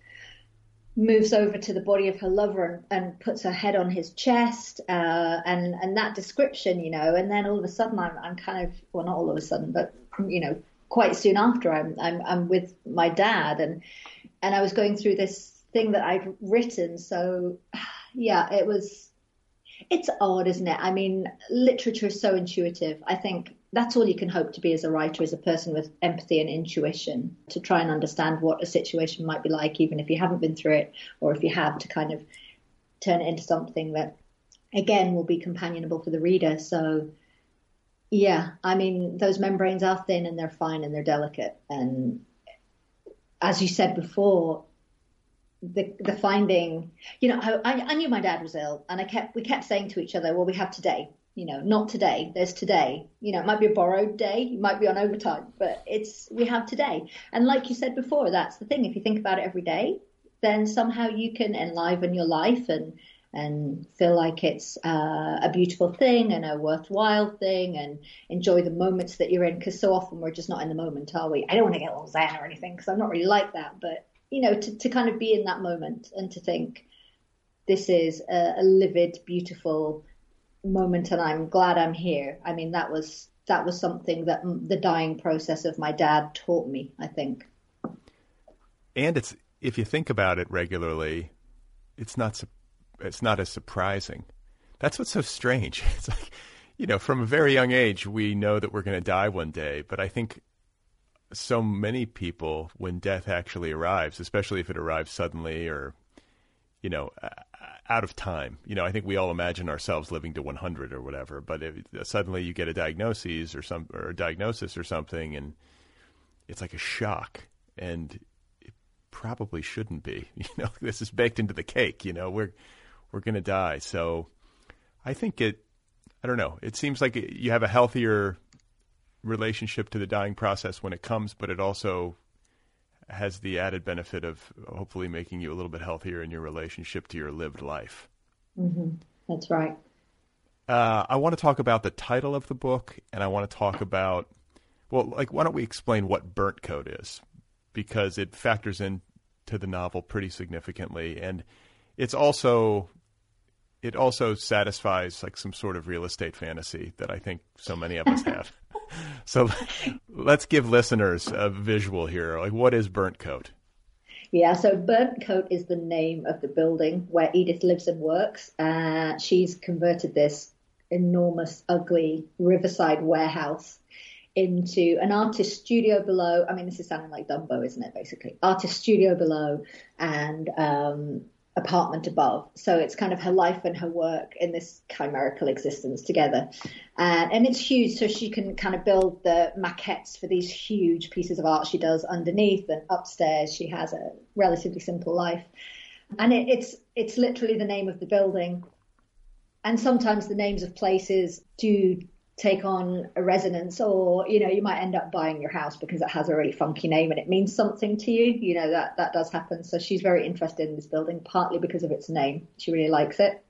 S3: moves over to the body of her lover and, and puts her head on his chest, uh, and and that description, you know, and then all of a sudden I'm, I'm kind of well, not all of a sudden, but you know, quite soon after I'm I'm, I'm with my dad, and and I was going through this thing that I'd written. So yeah, it was it's odd, isn't it? I mean, literature is so intuitive. I think that's all you can hope to be as a writer, as a person with empathy and intuition, to try and understand what a situation might be like, even if you haven't been through it, or if you have, to kind of turn it into something that, again, will be companionable for the reader. So, yeah, I mean, those membranes are thin and they're fine and they're delicate. And as you said before, the the finding, you know, I, I knew my dad was ill, and I kept we kept saying to each other, well, we have today, you know, not today. There's today. You know, it might be a borrowed day, you might be on overtime, but it's we have today. And like you said before, that's the thing. If you think about it every day, then somehow you can enliven your life and and feel like it's uh, a beautiful thing and a worthwhile thing and enjoy the moments that you're in because so often we're just not in the moment are we i don't want to get all zen or anything because i'm not really like that but you know to, to kind of be in that moment and to think this is a, a livid beautiful moment and i'm glad i'm here i mean that was that was something that the dying process of my dad taught me i think
S1: and it's if you think about it regularly it's not it's not as surprising. That's what's so strange. It's like, you know, from a very young age, we know that we're going to die one day. But I think so many people, when death actually arrives, especially if it arrives suddenly or, you know, out of time, you know, I think we all imagine ourselves living to 100 or whatever. But if, suddenly you get a diagnosis or some or a diagnosis or something, and it's like a shock, and it probably shouldn't be. You know, this is baked into the cake. You know, we're we're going to die. So I think it, I don't know, it seems like you have a healthier relationship to the dying process when it comes, but it also has the added benefit of hopefully making you a little bit healthier in your relationship to your lived life.
S3: Mm-hmm. That's right.
S1: Uh, I want to talk about the title of the book, and I want to talk about, well, like, why don't we explain what burnt coat is? Because it factors into the novel pretty significantly. And it's also it also satisfies like some sort of real estate fantasy that I think so many of us have. so let's give listeners a visual here. Like, what is Burnt Coat?
S3: Yeah, so Burnt Coat is the name of the building where Edith lives and works. Uh, she's converted this enormous, ugly riverside warehouse into an artist studio below. I mean, this is sounding like Dumbo, isn't it? Basically, artist studio below and um, apartment above. So it's kind of her life and her work in this chimerical existence together. And, and it's huge. So she can kind of build the maquettes for these huge pieces of art she does underneath and upstairs. She has a relatively simple life. And it, it's, it's literally the name of the building. And sometimes the names of places do take on a resonance or you know you might end up buying your house because it has a really funky name and it means something to you. You know that that does happen. So she's very interested in this building partly because of its name. She really likes it.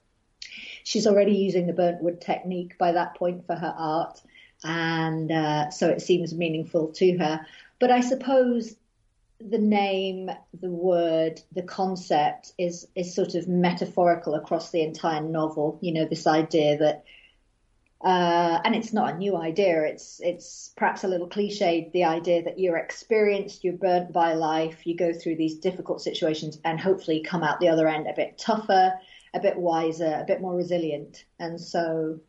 S3: She's already using the burnt wood technique by that point for her art and uh, so it seems meaningful to her. But i suppose the name the word the concept is is sort of metaphorical across the entire novel. You know this idea that uh, and it's not a new idea. It's it's perhaps a little cliched. The idea that you're experienced, you're burnt by life, you go through these difficult situations, and hopefully come out the other end a bit tougher, a bit wiser, a bit more resilient. And so,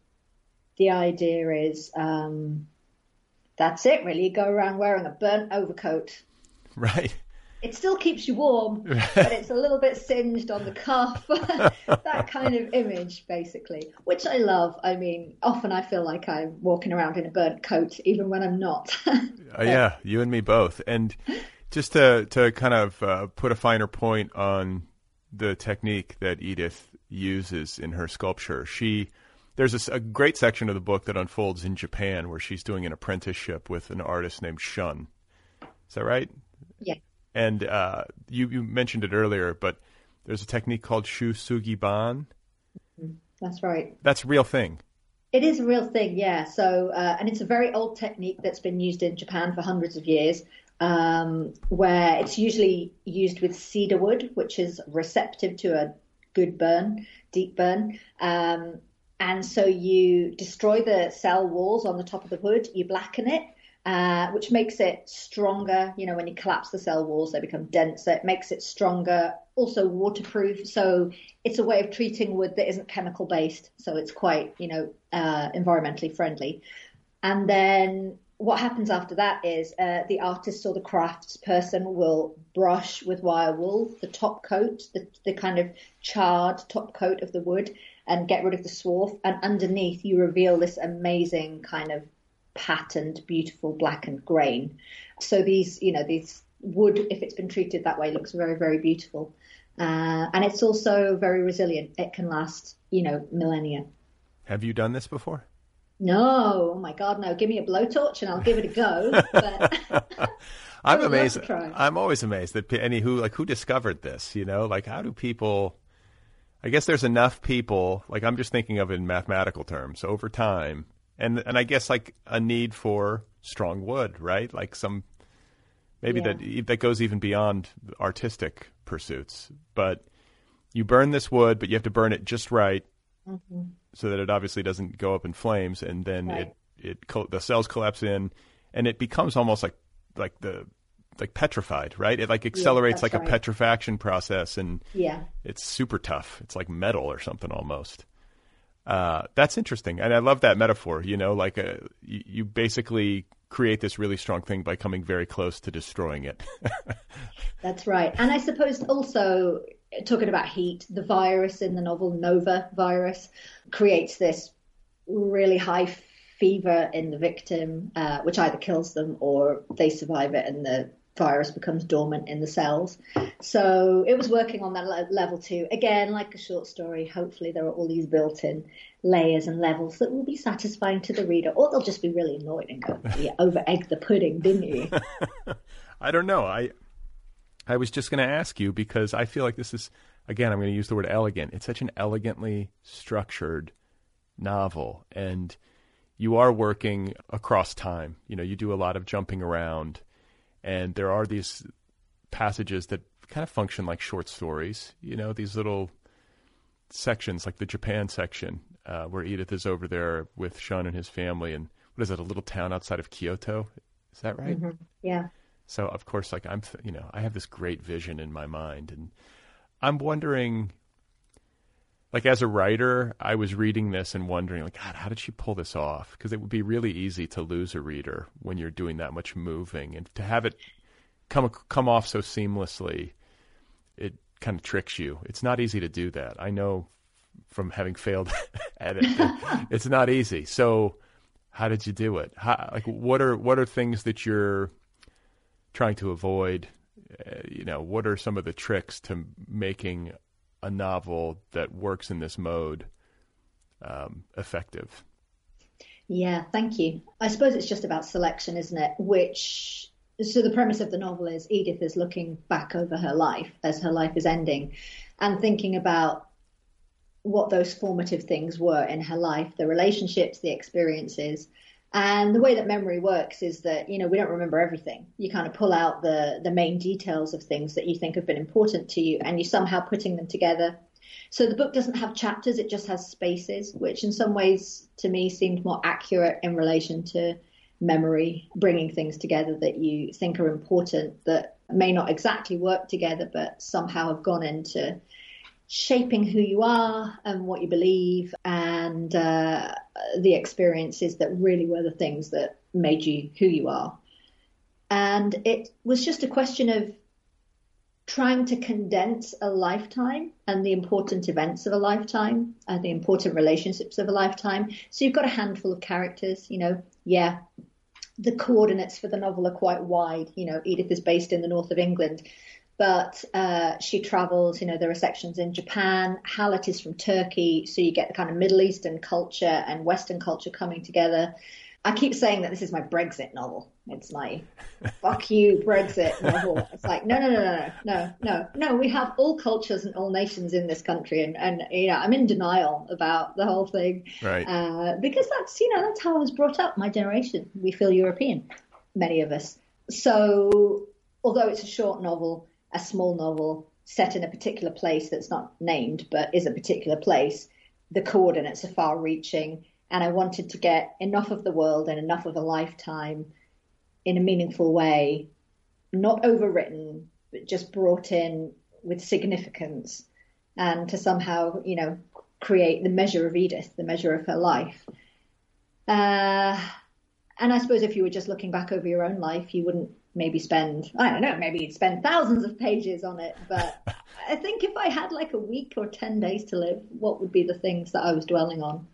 S3: the idea is um, that's it. Really, you go around wearing a burnt overcoat.
S1: Right
S3: it still keeps you warm, but it's a little bit singed on the cuff. that kind of image, basically, which I love. I mean, often I feel like I'm walking around in a burnt coat, even when I'm not.
S1: uh, yeah, you and me both. And just to to kind of uh, put a finer point on the technique that Edith uses in her sculpture, she there's a, a, great section of the book that unfolds in Japan where she's doing an apprenticeship with an artist named Shun. Is that right?
S3: Yeah.
S1: And uh, you, you mentioned it earlier, but there's a technique called shou sugi
S3: ban. That's right.
S1: That's a real thing.
S3: It is a real thing, yeah. So, uh, and it's a very old technique that's been used in Japan for hundreds of years, um, where it's usually used with cedar wood, which is receptive to a good burn, deep burn. Um, and so you destroy the cell walls on the top of the wood, you blacken it, uh, which makes it stronger. You know, when you collapse the cell walls, they become denser. It makes it stronger, also waterproof. So it's a way of treating wood that isn't chemical based. So it's quite, you know, uh, environmentally friendly. And then what happens after that is uh, the artist or the crafts person will brush with wire wool the top coat, the, the kind of charred top coat of the wood, and get rid of the swarf. And underneath, you reveal this amazing kind of patterned, beautiful blackened grain. So these, you know, these wood, if it's been treated that way, looks very, very beautiful. Uh, and it's also very resilient. It can last, you know, millennia.
S1: Have you done this before?
S3: No, oh my God, no! Give me a blowtorch and I'll give it a go. But
S1: I'm amazed. I'm always amazed that any who like who discovered this. You know, like how do people? I guess there's enough people, like I'm just thinking of it in mathematical terms, over time, and and I guess like a need for strong wood, right? Like some maybe yeah. that that goes even beyond artistic pursuits. But you burn this wood, but you have to burn it just right, mm-hmm. so that it obviously doesn't go up in flames, and then right. it it the cells collapse in, and it becomes almost like like the like petrified, right? It like accelerates yeah, like right. a petrifaction process, and
S3: yeah,
S1: it's super tough. It's like metal or something almost. Uh, that's interesting, and I love that metaphor. You know, like a, uh, you, you basically create this really strong thing by coming very close to destroying it.
S3: that's right, and I suppose also talking about heat, the virus in the novel Nova virus creates this really high fever in the victim, uh, which either kills them or they survive it and the virus becomes dormant in the cells. So it was working on that le- level too. Again, like a short story, hopefully there are all these built in layers and levels that will be satisfying to the reader, or they'll just be really annoyed and go, "You over egged the pudding, didn't you?"
S1: I don't know. I I was just going to ask you because I feel like this is again. I'm going to use the word elegant. It's such an elegantly structured novel, and you are working across time. You know, you do a lot of jumping around and there are these passages that kind of function like short stories. You know, these little sections, like the Japan section, uh, where Edith is over there with Sean and his family, and what is it, a little town outside of Kyoto? Is that right?
S3: Mm-hmm. Yeah.
S1: So of course, like I'm, you know, I have this great vision in my mind, and I'm wondering, like as a writer, I was reading this and wondering, like, God, how did she pull this off? Because it would be really easy to lose a reader when you're doing that much moving, and to have it come come off so seamlessly, it kind of tricks you. It's not easy to do that. I know from having failed at it, it's not easy. So, how did you do it? How, like, what are what are things that you're trying to avoid? Uh, you know, what are some of the tricks to making a novel that works in this mode um, effective?
S3: Yeah, thank you. I suppose it's just about selection, isn't it? Which so the premise of the novel is Edith is looking back over her life as her life is ending and thinking about what those formative things were in her life, the relationships, the experiences, and the way that memory works is that, you know, we don't remember everything. You kind of pull out the, the main details of things that you think have been important to you and you somehow putting them together. So the book doesn't have chapters, it just has spaces, which in some ways to me seemed more accurate in relation to memory, bringing things together that you think are important that may not exactly work together, but somehow have gone into shaping who you are and what you believe and uh, the experiences that really were the things that made you who you are. And it was just a question of trying to condense a lifetime and the important events of a lifetime and the important relationships of a lifetime. So you've got a handful of characters, you know, yeah, the coordinates for the novel are quite wide. You know, Edith is based in the north of England but uh, she travels. You know, there are sections in Japan. Halit is from Turkey, so you get the kind of Middle Eastern culture and Western culture coming together. I keep saying that this is my Brexit novel. It's my fuck you Brexit novel. It's like no, no, no, no, no, no, no. We have all cultures and all nations in this country, and and you know I'm in denial about the whole thing,
S1: right?
S3: Uh, because that's you know that's how I was brought up. My generation, we feel European, many of us. So although it's a short novel, a small novel set in a particular place that's not named but is a particular place, the coordinates are far reaching. And I wanted to get enough of the world and enough of a lifetime in a meaningful way, not overwritten, but just brought in with significance and to somehow, you know, create the measure of Edith, the measure of her life. Uh, and I suppose if you were just looking back over your own life, you wouldn't maybe spend I don't know, maybe you'd spend thousands of pages on it. But I think if I had like a week or ten days to live, what would be the things that I was dwelling on?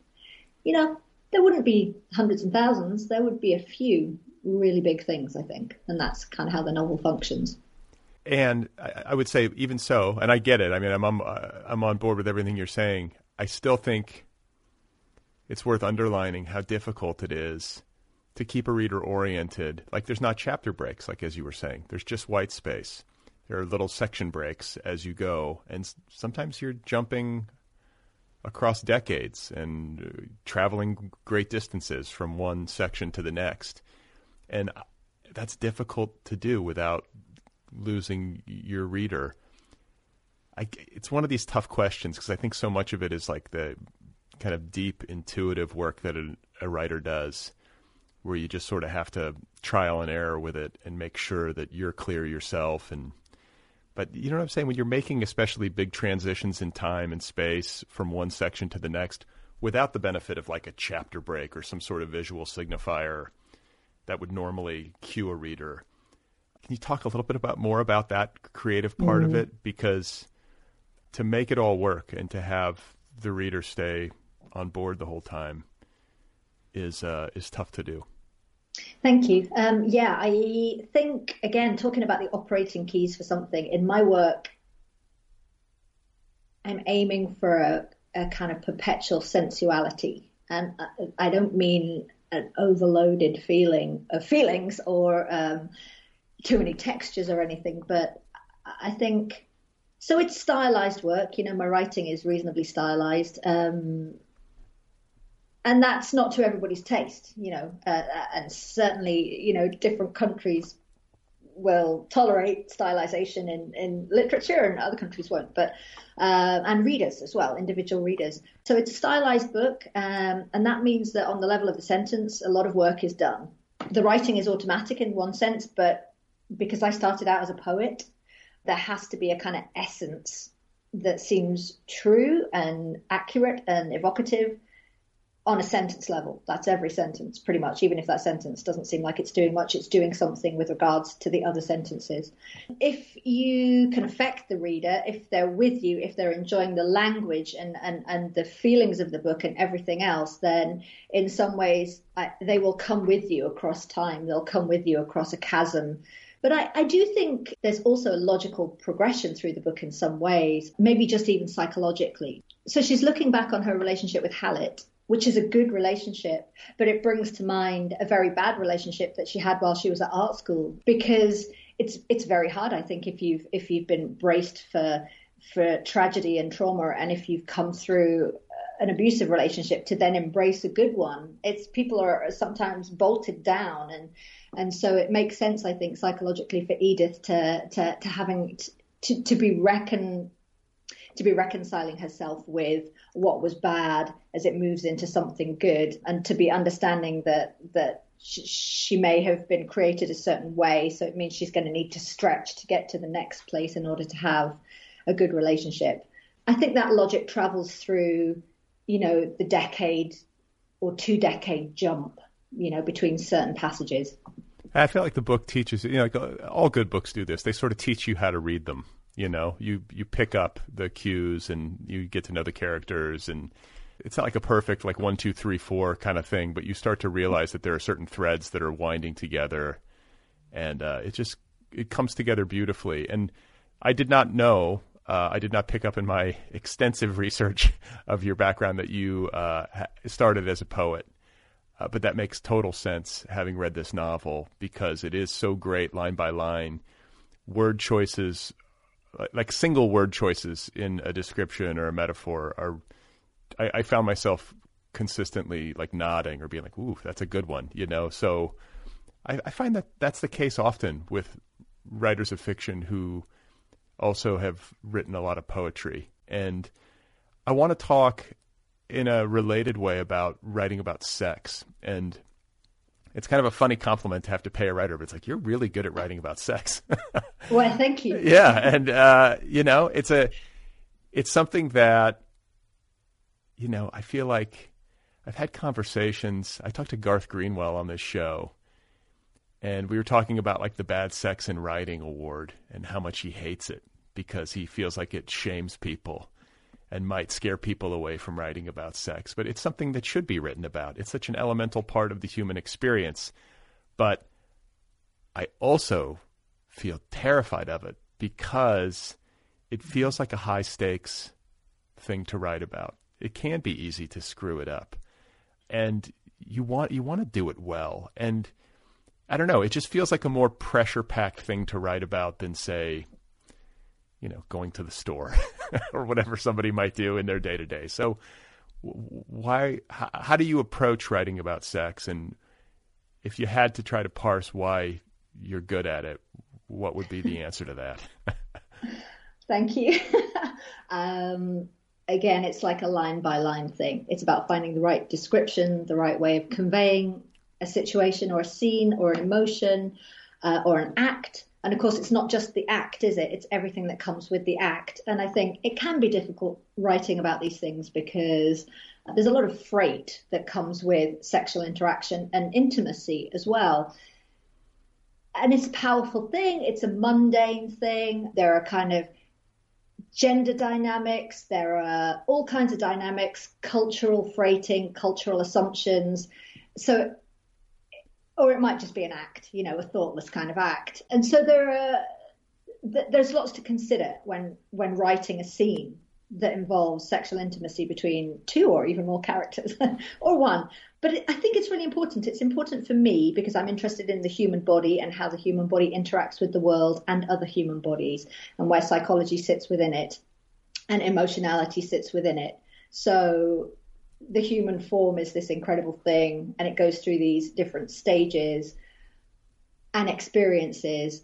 S3: You know, there wouldn't be hundreds and thousands. There would be a few really big things, I think, and that's kind of how the novel functions.
S1: And I would say, even so, and I get it. I mean, I'm on, uh, I'm on board with everything you're saying. I still think it's worth underlining how difficult it is to keep a reader oriented. Like there's not chapter breaks, like as you were saying. There's just white space. There are little section breaks as you go, and sometimes you're jumping across decades and uh, traveling great distances from one section to the next. And uh, that's difficult to do without losing your reader. I, it's one of these tough questions because I think so much of it is like the kind of deep intuitive work that a, a writer does where you just sort of have to trial and error with it and make sure that you're clear yourself and but you know what I'm saying when you're making especially big transitions in time and space from one section to the next without the benefit of like a chapter break or some sort of visual signifier that would normally cue a reader. Can you talk a little bit about more about that creative part mm-hmm. of it because to make it all work and to have the reader stay on board the whole time is uh, is tough to do.
S3: Thank you. Um, yeah, I think again talking about the operating keys for something in my work, I'm aiming for a, a kind of perpetual sensuality, and I, don't mean an overloaded feeling of feelings or um, too many textures or anything, but I think so. It's stylized work. You know, my writing is reasonably stylized. Um, and that's not to everybody's taste, you know, uh, uh, and certainly, you know, different countries will tolerate stylization in, in literature and other countries won't, but, uh, and readers as well, individual readers. So it's a stylized book, um, and that means that on the level of the sentence, a lot of work is done. The writing is automatic in one sense, but because I started out as a poet, there has to be a kind of essence that seems true and accurate and evocative on a sentence level. That's every sentence, pretty much. Even if that sentence doesn't seem like it's doing much, it's doing something with regards to the other sentences. If you can affect the reader, if they're with you, if they're enjoying the language and, and, and the feelings of the book and everything else, then in some ways I, they will come with you across time. They'll come with you across a chasm. But I, I, do think there's also a logical progression through the book in some ways, maybe just even psychologically. So she's looking back on her relationship with Halit which is a good relationship, but it brings to mind a very bad relationship that she had while she was at art school because it's it's very hard I think if you've if you've been braced for for tragedy and trauma and if you've come through uh, an abusive relationship to then embrace a good one. It's people are sometimes bolted down and and so it makes sense I think psychologically for Edith to to, to having to, to be reckoned to be reconciling herself with what was bad as it moves into something good and to be understanding that that she may have been created a certain way so it means she's going to need to stretch to get to the next place in order to have a good relationship i think that logic travels through you know the decade or two decade jump you know between certain passages
S1: I feel like the book teaches you know all good books do this. They sort of teach you how to read them. You know, you you pick up the cues and you get to know the characters, and it's not like a perfect like one two three four kind of thing, but you start to realize that there are certain threads that are winding together, and uh, it just it comes together beautifully. And I did not know uh, I did not pick up in my extensive research of your background that you uh, started as a poet. Uh, but that makes total sense having read this novel because it is so great line by line. Word choices like single word choices in a description or a metaphor are I, I, found myself consistently like nodding or being like, "Ooh, that's a good one," you know. So I, I find that that's the case often with writers of fiction who also have written a lot of poetry, and I want to talk in a related way about writing about sex and it's kind of a funny compliment to have to pay a writer, but it's like you're really good at writing about sex.
S3: well, thank you.
S1: yeah, and uh, you know, it's a it's something that you know, I feel like I've had conversations. I talked to Garth Greenwell on this show, and we were talking about like the Bad Sex in Writing Award and how much he hates it because he feels like it shames people and might scare people away from writing about sex, but it's something that should be written about. It's such an elemental part of the human experience. But I also feel terrified of it because it feels like a high stakes thing to write about. It can be easy to screw it up. And you want you want to do it well. And I don't know, it just feels like a more pressure packed thing to write about than say you know, going to the store or whatever somebody might do in their day to day. So, why? How, how do you approach writing about sex? And if you had to try to parse why you're good at it, what would be the answer to that?
S3: Thank you. um, again, it's like a line by line thing. It's about finding the right description, the right way of conveying a situation or a scene or an emotion uh, or an act. And of course, it's not just the act, is it? It's everything that comes with the act. And I think it can be difficult writing about these things because there's a lot of freight that comes with sexual interaction and intimacy as well. And it's a powerful thing, it's a mundane thing. There are kind of gender dynamics, there are all kinds of dynamics, cultural freighting, cultural assumptions. So, or it might just be an act, you know, a thoughtless kind of act. And so there are, there's lots to consider when, when writing a scene that involves sexual intimacy between two or even more characters or one. But I think it's really important. It's important for me because I'm interested in the human body and how the human body interacts with the world and other human bodies and where psychology sits within it and emotionality sits within it. So the human form is this incredible thing and it goes through these different stages and experiences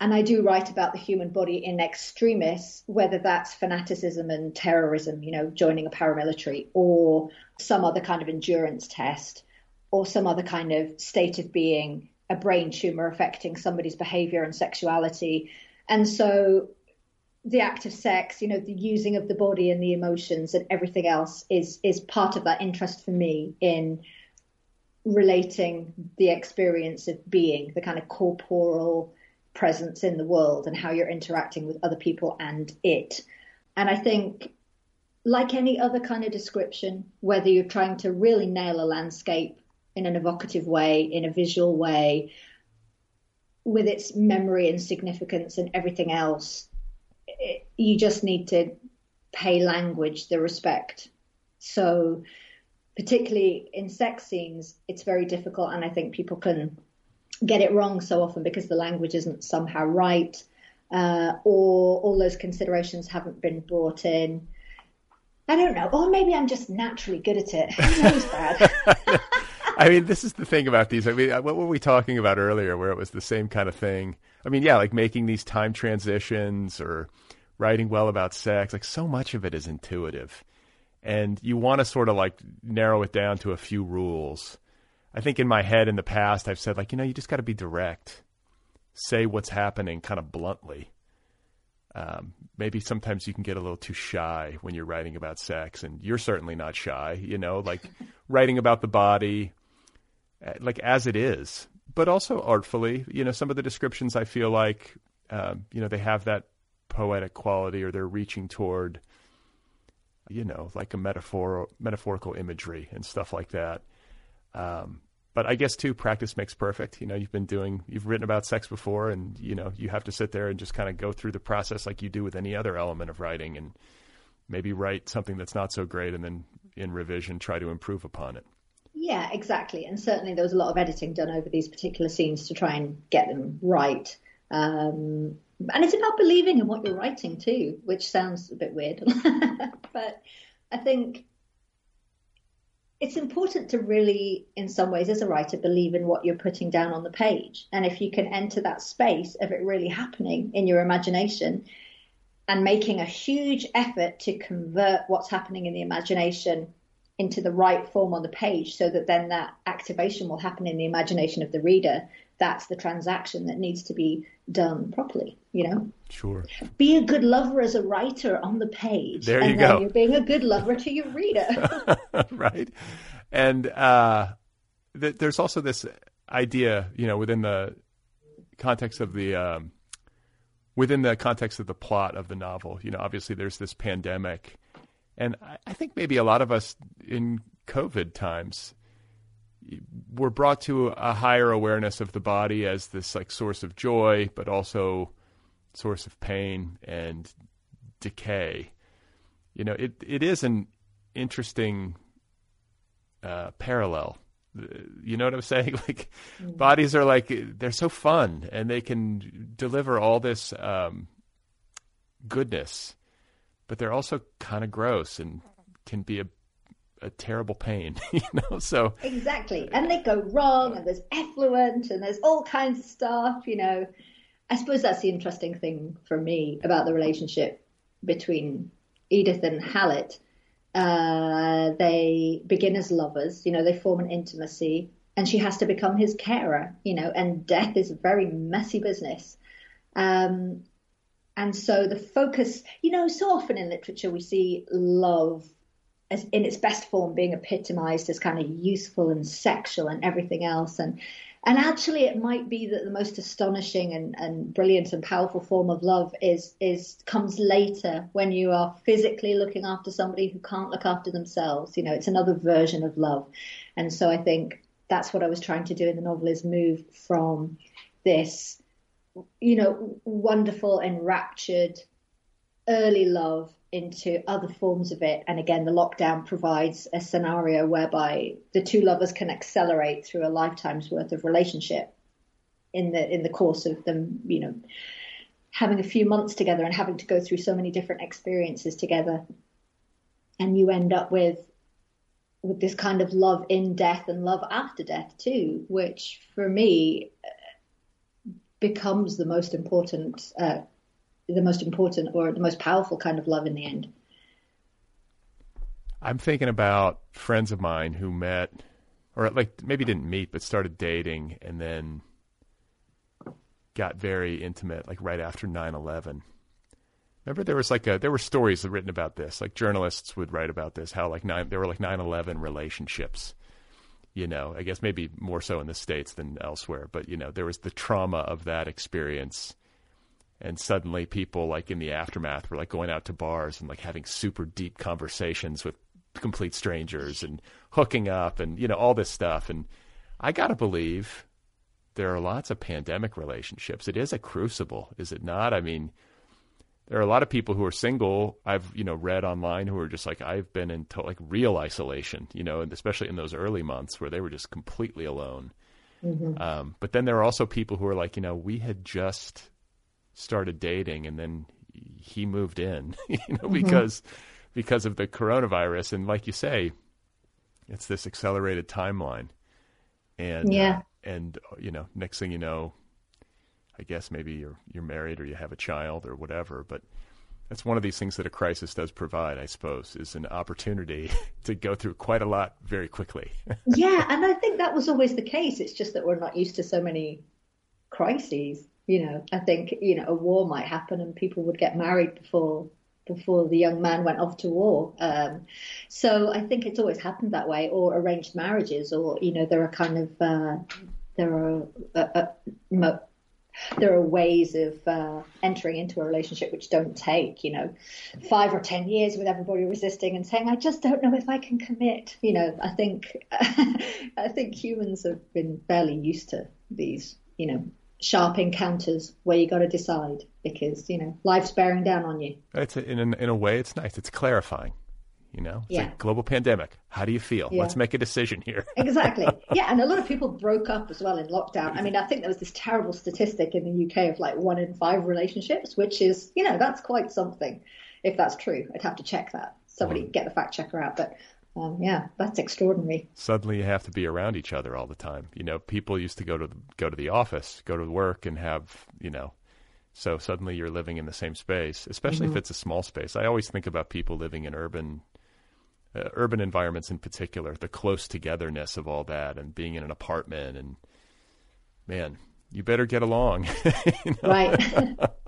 S3: and I do write about the human body in extremis, whether that's fanaticism and terrorism, you know, joining a paramilitary, or some other kind of endurance test, or some other kind of state of being, a brain tumor affecting somebody's behavior and sexuality. And so the act of sex, you know, the using of the body and the emotions and everything else is is part of that interest for me in relating the experience of being, the kind of corporal presence in the world and how you're interacting with other people and it. And I think, like any other kind of description, whether you're trying to really nail a landscape in an evocative way, in a visual way, with its memory and significance and everything else, it, you just need to pay language the respect. So, particularly in sex scenes, it's very difficult, and I think people can get it wrong so often because the language isn't somehow right, uh, or all those considerations haven't been brought in. I don't know. Or maybe I'm just naturally good at it. Who knows, Brad?
S1: I mean, this is the thing about these. I mean, what were we talking about earlier where it was the same kind of thing? I mean, yeah, like making these time transitions or writing well about sex. Like, so much of it is intuitive. And you want to sort of like narrow it down to a few rules. I think in my head in the past, I've said, like, you know, you just got to be direct, say what's happening kind of bluntly. Um, maybe sometimes you can get a little too shy when you're writing about sex, and you're certainly not shy, you know, like writing about the body, uh, like as it is, but also artfully. You know, some of the descriptions I feel like, um, you know, they have that poetic quality or they're reaching toward, you know, like a metaphor, metaphorical imagery and stuff like that. Um, but I guess too, practice makes perfect. You know, you've been doing, you've written about sex before, and you know, you have to sit there and just kind of go through the process like you do with any other element of writing, and maybe write something that's not so great, and then in revision try to improve upon it.
S3: Yeah, exactly. And certainly there was a lot of editing done over these particular scenes to try and get them right. Um, and it's about believing in what you're writing too, which sounds a bit weird, but I think it's important to really, in some ways, as a writer, believe in what you're putting down on the page. And if you can enter that space of it really happening in your imagination and making a huge effort to convert what's happening in the imagination into the right form on the page so that then that activation will happen in the imagination of the reader, that's the transaction that needs to be done properly, you know?
S1: Sure.
S3: Be a good lover as a writer on the page.
S1: There
S3: you
S1: and go.
S3: You're being a good lover to your reader.
S1: right. And uh, th- there's also this idea, you know, within the context of the. Um, within the context of the plot of the novel, you know, obviously there's this pandemic, and I, I think maybe a lot of us in COVID times we're brought to a higher awareness of the body as this like source of joy, but also source of pain and decay. You know, it it is an interesting uh, parallel. You know what I'm saying? Like mm-hmm. bodies are like they're so fun and they can deliver all this um, goodness, but they're also kind of gross and can be a a terrible pain, you know. So
S3: exactly, and they go wrong, and there's effluent, and there's all kinds of stuff, you know. I suppose that's the interesting thing for me about the relationship between Edith and Halit. Uh, they begin as lovers, you know, they form an intimacy, and she has to become his carer, you know, and death is a very messy business. Um, and so the focus, you know, so often in literature we see love as in its best form being epitomized as kind of useful and sexual and everything else. And and actually it might be that the most astonishing and, and brilliant and powerful form of love is is comes later when you are physically looking after somebody who can't look after themselves. You know it's another version of love. And so i think that's what i was trying to do in the novel is move from this you know wonderful enraptured early love into other forms of it. And again, the lockdown provides a scenario whereby the two lovers can accelerate through a lifetime's worth of relationship in the in the course of them, you know, having a few months together and having to go through so many different experiences together. And you end up with with this kind of love in death and love after death too, which for me becomes the most important uh, the most important or the most powerful kind of love in the end.
S1: I'm thinking about friends of mine who met, or like maybe didn't meet, but started dating and then got very intimate, like right after 9 11. Remember, there was like a there were stories written about this. Like journalists would write about this, how like nine there were like 9/11 relationships. You know, I guess maybe more so in the states than elsewhere, but you know, there was the trauma of that experience. And suddenly people like in the aftermath were like going out to bars and like having super deep conversations with complete strangers and hooking up and you know all this stuff. And i got to believe there are lots of pandemic relationships. It is a crucible is it not? I mean there are a lot of people who are single i've you know read online who are just like i've been in to- like real isolation you know and especially in those early months where they were just completely alone mm-hmm. um, but then there are also people who are like you know we had just started dating and then he moved in, you know, mm-hmm. because because of the coronavirus and like you say, it's this accelerated timeline. And
S3: yeah.
S1: Uh, and you know, next thing you know, I guess maybe you're you're married or you have a child or whatever, but that's one of these things that a crisis does provide, I suppose, is an opportunity to go through quite a lot very quickly.
S3: yeah, and I think that was always the case. It's just that we're not used to so many crises. You know, I think you know a war might happen and people would get married before before the young man went off to war. Um, so I think it's always happened that way, or arranged marriages, or you know, there are kind of uh, there are uh, uh, there are ways of uh, entering into a relationship which don't take, you know, five or ten years with everybody resisting and saying, "I just don't know if I can commit." You know, I think I think humans have been fairly used to these, you know, sharp encounters where you got to decide because you know life's bearing down on you.
S1: It's a, in a, in a way, it's nice. It's clarifying. You know, it's
S3: yeah.
S1: like global pandemic. How do you feel? Yeah. Let's make a decision here.
S3: exactly. Yeah, and a lot of people broke up as well in lockdown. I mean, I think there was this terrible statistic in the UK of like one in five relationships, which is, you know, that's quite something. If that's true, I'd have to check that. Somebody get the fact checker out. But um, yeah, that's extraordinary.
S1: Suddenly, you have to be around each other all the time. You know, people used to go to go to the office, go to work, and have you know. So suddenly, you're living in the same space, especially mm-hmm. if it's a small space. I always think about people living in urban uh, urban environments in particular, the close togetherness of all that, and being in an apartment, and man, you better get along.
S3: you? Right.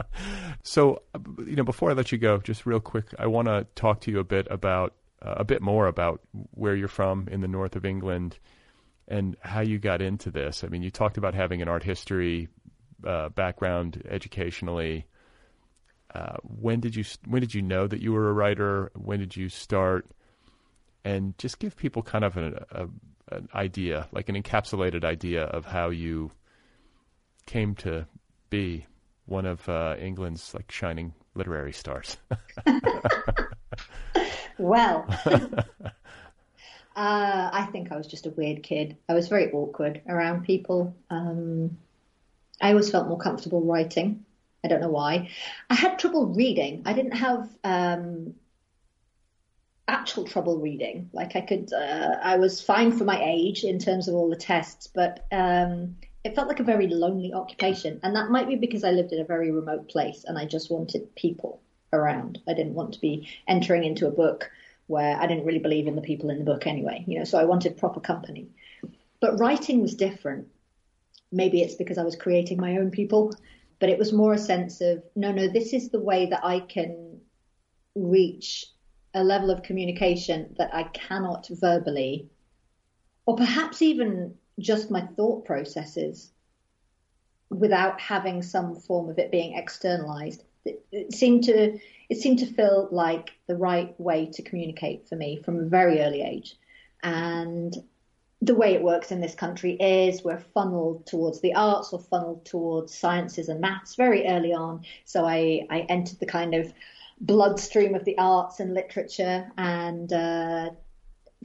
S1: so, you know, before I let you go, just real quick, I want to talk to you a bit about uh, a bit more about where you're from in the north of England and how you got into this. I mean, you talked about having an art history uh, background educationally. Uh, when did you when did you know that you were a writer? When did you start? And just give people kind of an, a, an idea, like an encapsulated idea of how you came to be one of uh, England's like shining literary stars.
S3: Well, uh, I think I was just a weird kid. I was very awkward around people. Um, I always felt more comfortable writing. I don't know why. I had trouble reading. I didn't have um, actual trouble reading. Like I could, uh, I was fine for my age in terms of all the tests, but um, it felt like a very lonely occupation. And that might be because I lived in a very remote place and I just wanted people around. I didn't want to be entering into a book where I didn't really believe in the people in the book anyway, you know, so I wanted proper company. But writing was different. Maybe it's because I was creating my own people, but it was more a sense of no, no, this is the way that I can reach a level of communication that I cannot verbally, or perhaps even just my thought processes, without having some form of it being externalized. It, seemed to it seemed to feel like the right way to communicate for me from a very early age, and the way it works in this country is we're funneled towards the arts or funneled towards sciences and maths very early on. So I, I entered the kind of bloodstream of the arts and literature and uh,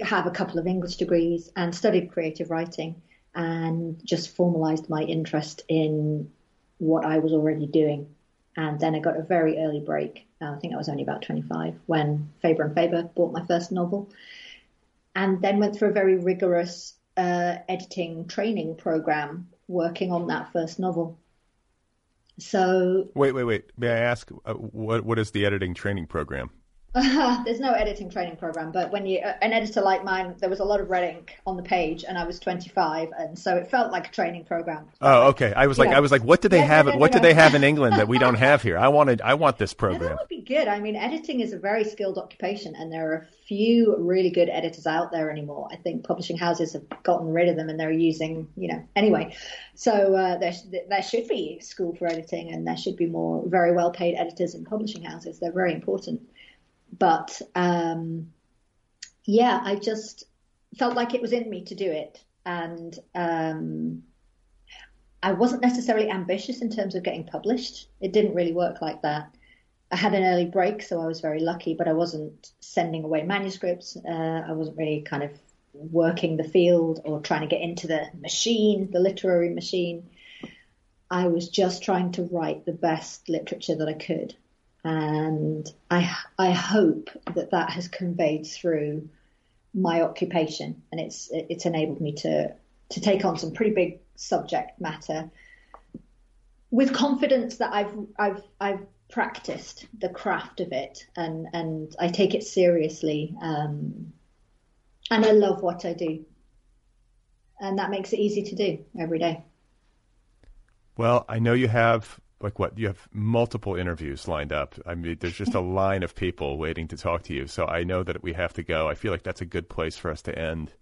S3: have a couple of English degrees and studied creative writing and just formalized my interest in what I was already doing. And then I got a very early break. Uh, I think I was only about 25 when Faber and Faber bought my first novel and then went through a very rigorous uh, editing training program working on that first novel. So
S1: wait, wait, wait. May I ask uh, what what is the editing training program?
S3: there's no editing training program, but when you uh, an editor like mine, there was a lot of red ink on the page, and I was 25, and so it felt like a training program.
S1: Oh, okay. I was like, know. I was like, what do they yeah, have? No, no, what no, do they have in England that we don't have here? I wanted, I want this program.
S3: that would be good. I mean, editing is a very skilled occupation, and there are a few really good editors out there anymore. I think publishing houses have gotten rid of them, and they're using, you know, anyway. So uh, there, there should be school for editing, and there should be more very well paid editors in publishing houses. They're very important but um, yeah, I just felt like it was in me to do it, and um, I wasn't necessarily ambitious in terms of getting published. It didn't really work like that. I had an early break, so I was very lucky, but I wasn't sending away manuscripts. Uh, I wasn't really kind of working the field or trying to get into the machine, the literary machine. I was just trying to write the best literature that I could and I I hope that that has conveyed through my occupation, and it's it's enabled me to to take on some pretty big subject matter with confidence that I've I've I've practiced the craft of it, and and I take it seriously, um, and I love what I do, and that makes it easy to do every day.
S1: Well, I know you have like what you have multiple interviews lined up. I mean, there's just a line of people waiting to talk to you. So I know that we have to go. I feel like that's a good place for us to end.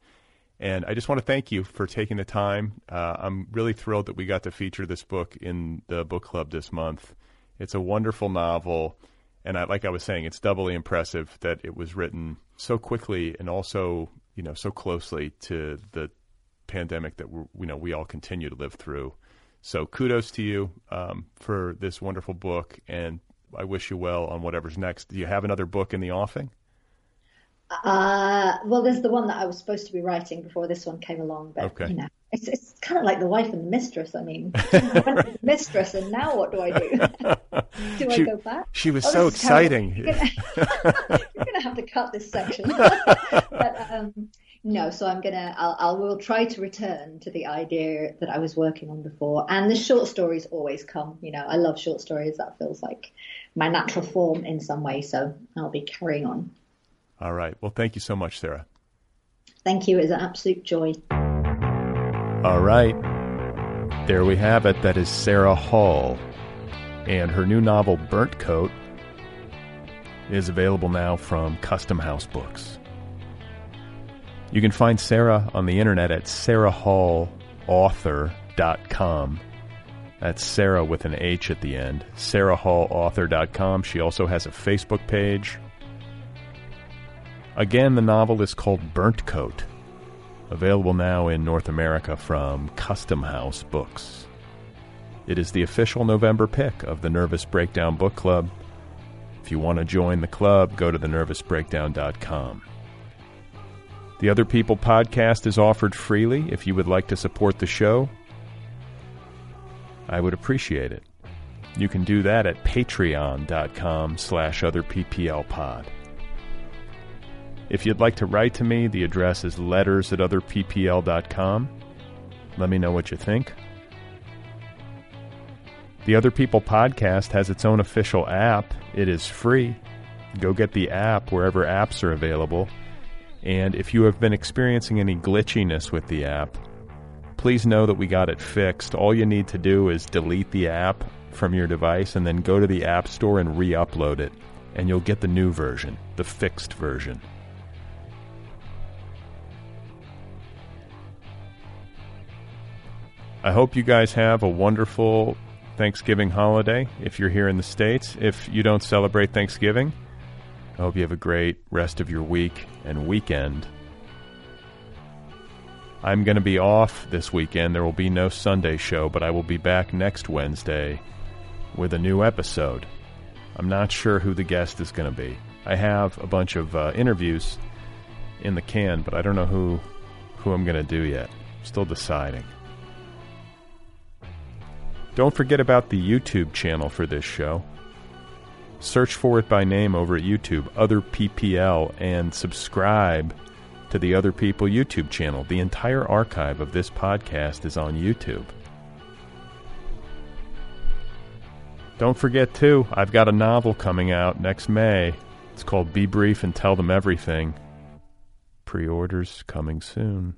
S1: And I just want to thank you for taking the time. Uh, I'm really thrilled that we got to feature this book in the book club this month. It's a wonderful novel, and I, like I was saying, it's doubly impressive that it was written so quickly and also, you know, so closely to the pandemic that we you know we all continue to live through. So kudos to you um, for this wonderful book, and I wish you well on whatever's next. Do you have another book in the offing?
S3: Uh, well, there's the one that I was supposed to be writing before this one came along, but okay. you know, it's it's kind of like the wife and the mistress. I mean, the mistress, and now what do I do? do she, I go back?
S1: She was oh, so exciting.
S3: You're going to have to cut this section. but um, no, so I'm gonna, I'll, I will try to return to the idea that I was working on before. And the short stories always come. You know, I love short stories. That feels like my natural form in some way. So I'll be carrying on.
S1: All right. Well, thank you so much, Sarah.
S3: Thank you. It's an absolute joy.
S1: All right. There we have it. That is Sarah Hall. And her new novel, Burnt Coat, is available now from Custom House Books. You can find Sarah on the internet at sarahhallauthor.com. That's Sarah with an H at the end. sarahhallauthor.com. She also has a Facebook page. Again, the novel is called Burnt Coat, available now in North America from Custom House Books. It is the official November pick of the Nervous Breakdown Book Club. If you want to join the club, go to thenervousbreakdown.com. The Other People podcast is offered freely. If you would like to support the show, I would appreciate it. You can do that at patreon.com slash otherpplpod. If you'd like to write to me, the address is letters at otherppl.com. Let me know what you think. The Other People podcast has its own official app. It is free. Go get the app wherever apps are available. And if you have been experiencing any glitchiness with the app, please know that we got it fixed. All you need to do is delete the app from your device and then go to the App Store and re upload it, and you'll get the new version, the fixed version. I hope you guys have a wonderful Thanksgiving holiday if you're here in the States. If you don't celebrate Thanksgiving, I hope you have a great rest of your week and weekend. I'm going to be off this weekend. There will be no Sunday show, but I will be back next Wednesday with a new episode. I'm not sure who the guest is going to be. I have a bunch of uh, interviews in the can, but I don't know who who I'm going to do yet. Still deciding. Don't forget about the YouTube channel for this show. Search for it by name over at YouTube, Other PPL, and subscribe to the Other People YouTube channel. The entire archive of this podcast is on YouTube. Don't forget, too, I've got a novel coming out next May. It's called Be Brief and Tell Them Everything. Pre orders coming soon.